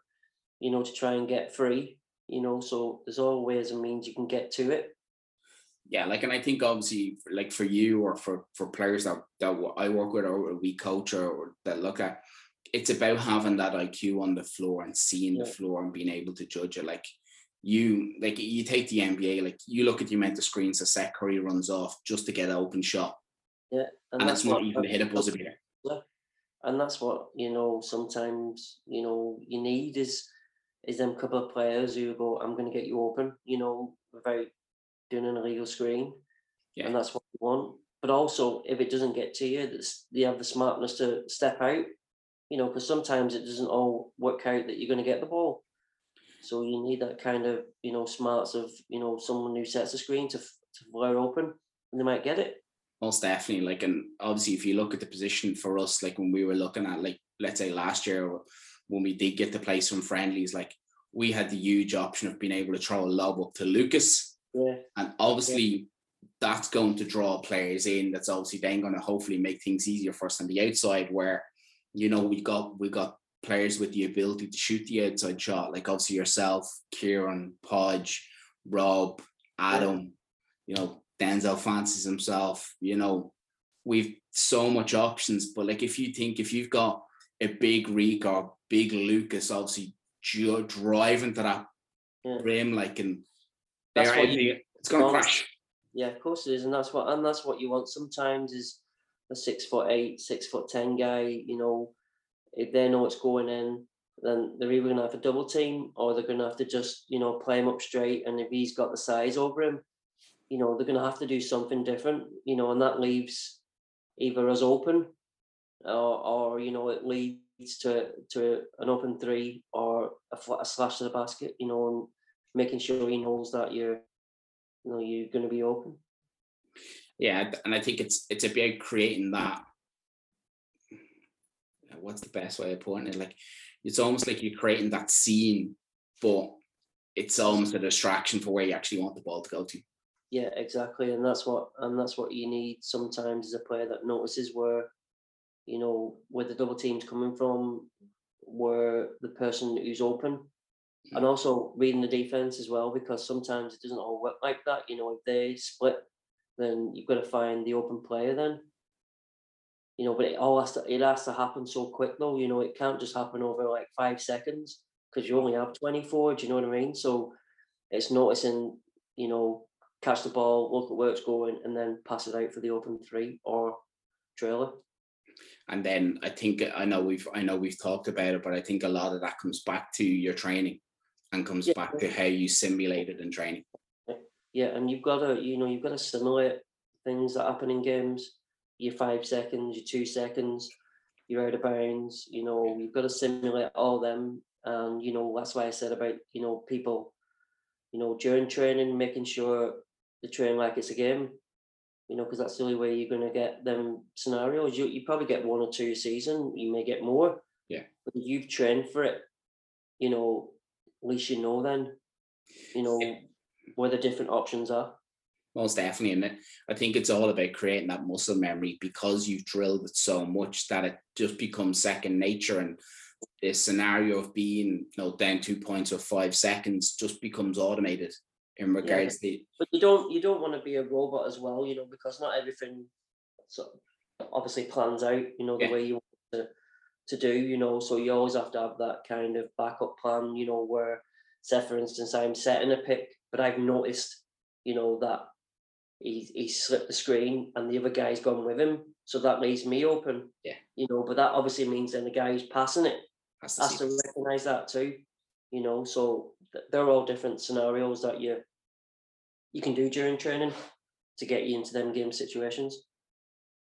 you know, to try and get free. You know, so there's all ways and means you can get to it.
Yeah, like, and I think obviously, like for you or for for players that that I work with or we coach or, or that look at, it's about having that IQ on the floor and seeing yeah. the floor and being able to judge it. Like you, like you take the NBA, like you look at the amount of screens a Seth Curry runs off just to get an open shot.
Yeah,
and, and it's not even hit a buzzer beater.
Yeah, and that's what you know. Sometimes you know you need is is them couple of players who go, "I'm going to get you open," you know, without doing an illegal screen. Yeah. And that's what we want. But also, if it doesn't get to you, that's you have the smartness to step out, you know, because sometimes it doesn't all work out that you're going to get the ball. So you need that kind of, you know, smarts of, you know, someone who sets a screen to, to flare open and they might get it.
Most definitely. Like, and obviously, if you look at the position for us, like when we were looking at, like, let's say last year, when we did get the place from friendlies, like we had the huge option of being able to throw a lob up to Lucas
yeah.
And obviously, yeah. that's going to draw players in. That's obviously then going to hopefully make things easier for us on the outside, where you know we got we got players with the ability to shoot the outside shot, like obviously yourself, Kieran, Podge, Rob, Adam, yeah. you know, Denzel Francis himself. You know, we've so much options. But like if you think if you've got a big Reek or big Lucas, obviously driving to that yeah. rim, like and that's what you, it's going to crash.
Yeah, of course it is, and that's what and that's what you want. Sometimes is a six foot eight, six foot ten guy. You know, if they know what's going in, then they're either going to have a double team or they're going to have to just you know play him up straight. And if he's got the size over him, you know they're going to have to do something different. You know, and that leaves either us open, or, or you know it leads to to an open three or a, a slash to the basket. You know, and making sure he knows that you're, you know, you're going to be open.
Yeah, and I think it's it's about creating that. What's the best way of putting it? Like, it's almost like you're creating that scene, but it's almost a distraction for where you actually want the ball to go to.
Yeah, exactly, and that's what and that's what you need sometimes as a player that notices where, you know, where the double team's coming from, where the person who's open and also reading the defense as well because sometimes it doesn't all work like that. You know, if they split, then you've got to find the open player then. You know, but it all has to it has to happen so quick though. You know, it can't just happen over like five seconds because you only have twenty four. Do you know what I mean? So it's noticing. You know, catch the ball, look at where it's going, and then pass it out for the open three or trailer.
And then I think I know we've I know we've talked about it, but I think a lot of that comes back to your training and comes yeah. back to how you simulate it in training.
Yeah, and you've got to, you know, you've got to simulate things that happen in games. Your five seconds, your two seconds, you're out of bounds. You know, you've got to simulate all them, and you know that's why I said about you know people, you know, during training, making sure they train like it's a game. You know, because that's the only way you're going to get them scenarios. You you probably get one or two a season. You may get more.
Yeah.
But you've trained for it. You know, at least you know then, you know, yeah. where the different options are.
Most definitely. And I think it's all about creating that muscle memory because you've drilled it so much that it just becomes second nature. And this scenario of being you know, down two points or five seconds just becomes automated in regards yeah. to
but you don't you don't want to be a robot as well, you know, because not everything so obviously plans out, you know, the yeah. way you want to do, you know. So you always have to have that kind of backup plan, you know, where say for instance I'm setting a pick, but I've noticed, you know, that he he slipped the screen and the other guy's gone with him. So that leaves me open.
Yeah.
You know, but that obviously means then the guy who's passing it has to, has to recognize that too. You know, so th- they're all different scenarios that you you can do during training to get you into them game situations.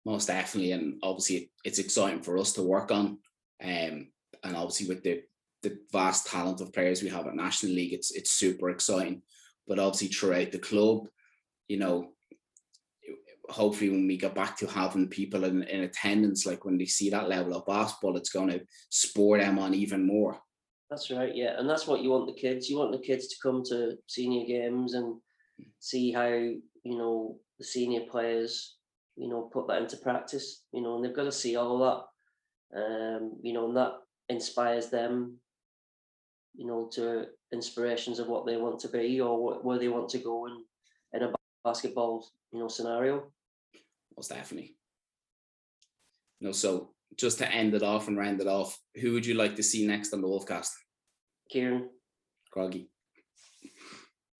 Most definitely, and obviously it's exciting for us to work on um, and obviously with the the vast talent of players we have at National League, it's it's super exciting. But obviously throughout the club, you know, hopefully when we get back to having people in, in attendance, like when they see that level of basketball, it's going to spur them on even more.
That's right, yeah, and that's what you want the kids. You want the kids to come to senior games and see how you know the senior players you know, put that into practice. You know, and they've got to see all that. Um, you know, and that inspires them. You know, to inspirations of what they want to be or what, where they want to go in in a basketball, you know, scenario.
Most definitely. You know, so just to end it off and round it off, who would you like to see next on the Wolfcast?
Kieran.
Groggy.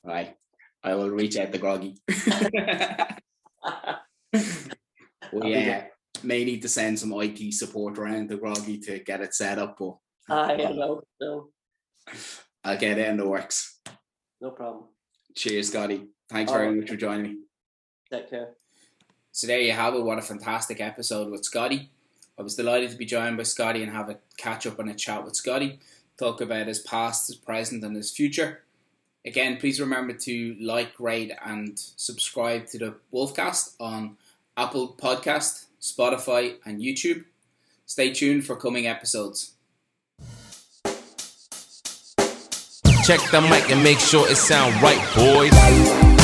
Right. I will reach out to Groggy. we uh, may need to send some IT support around to Groggy to get it set up, but uh,
I know, no.
I'll get it in the works.
No problem.
Cheers, Scottie. Thanks
All
very
right.
much for joining me.
Take care.
So there you have it. What a fantastic episode with Scottie. I was delighted to be joined by Scottie and have a catch up and a chat with Scottie, talk about his past, his present, and his future. Again, please remember to like, rate, and subscribe to the Wolfcast on Apple Podcast, Spotify, and YouTube. Stay tuned for coming episodes.
Check the mic and make sure it sound right, boys.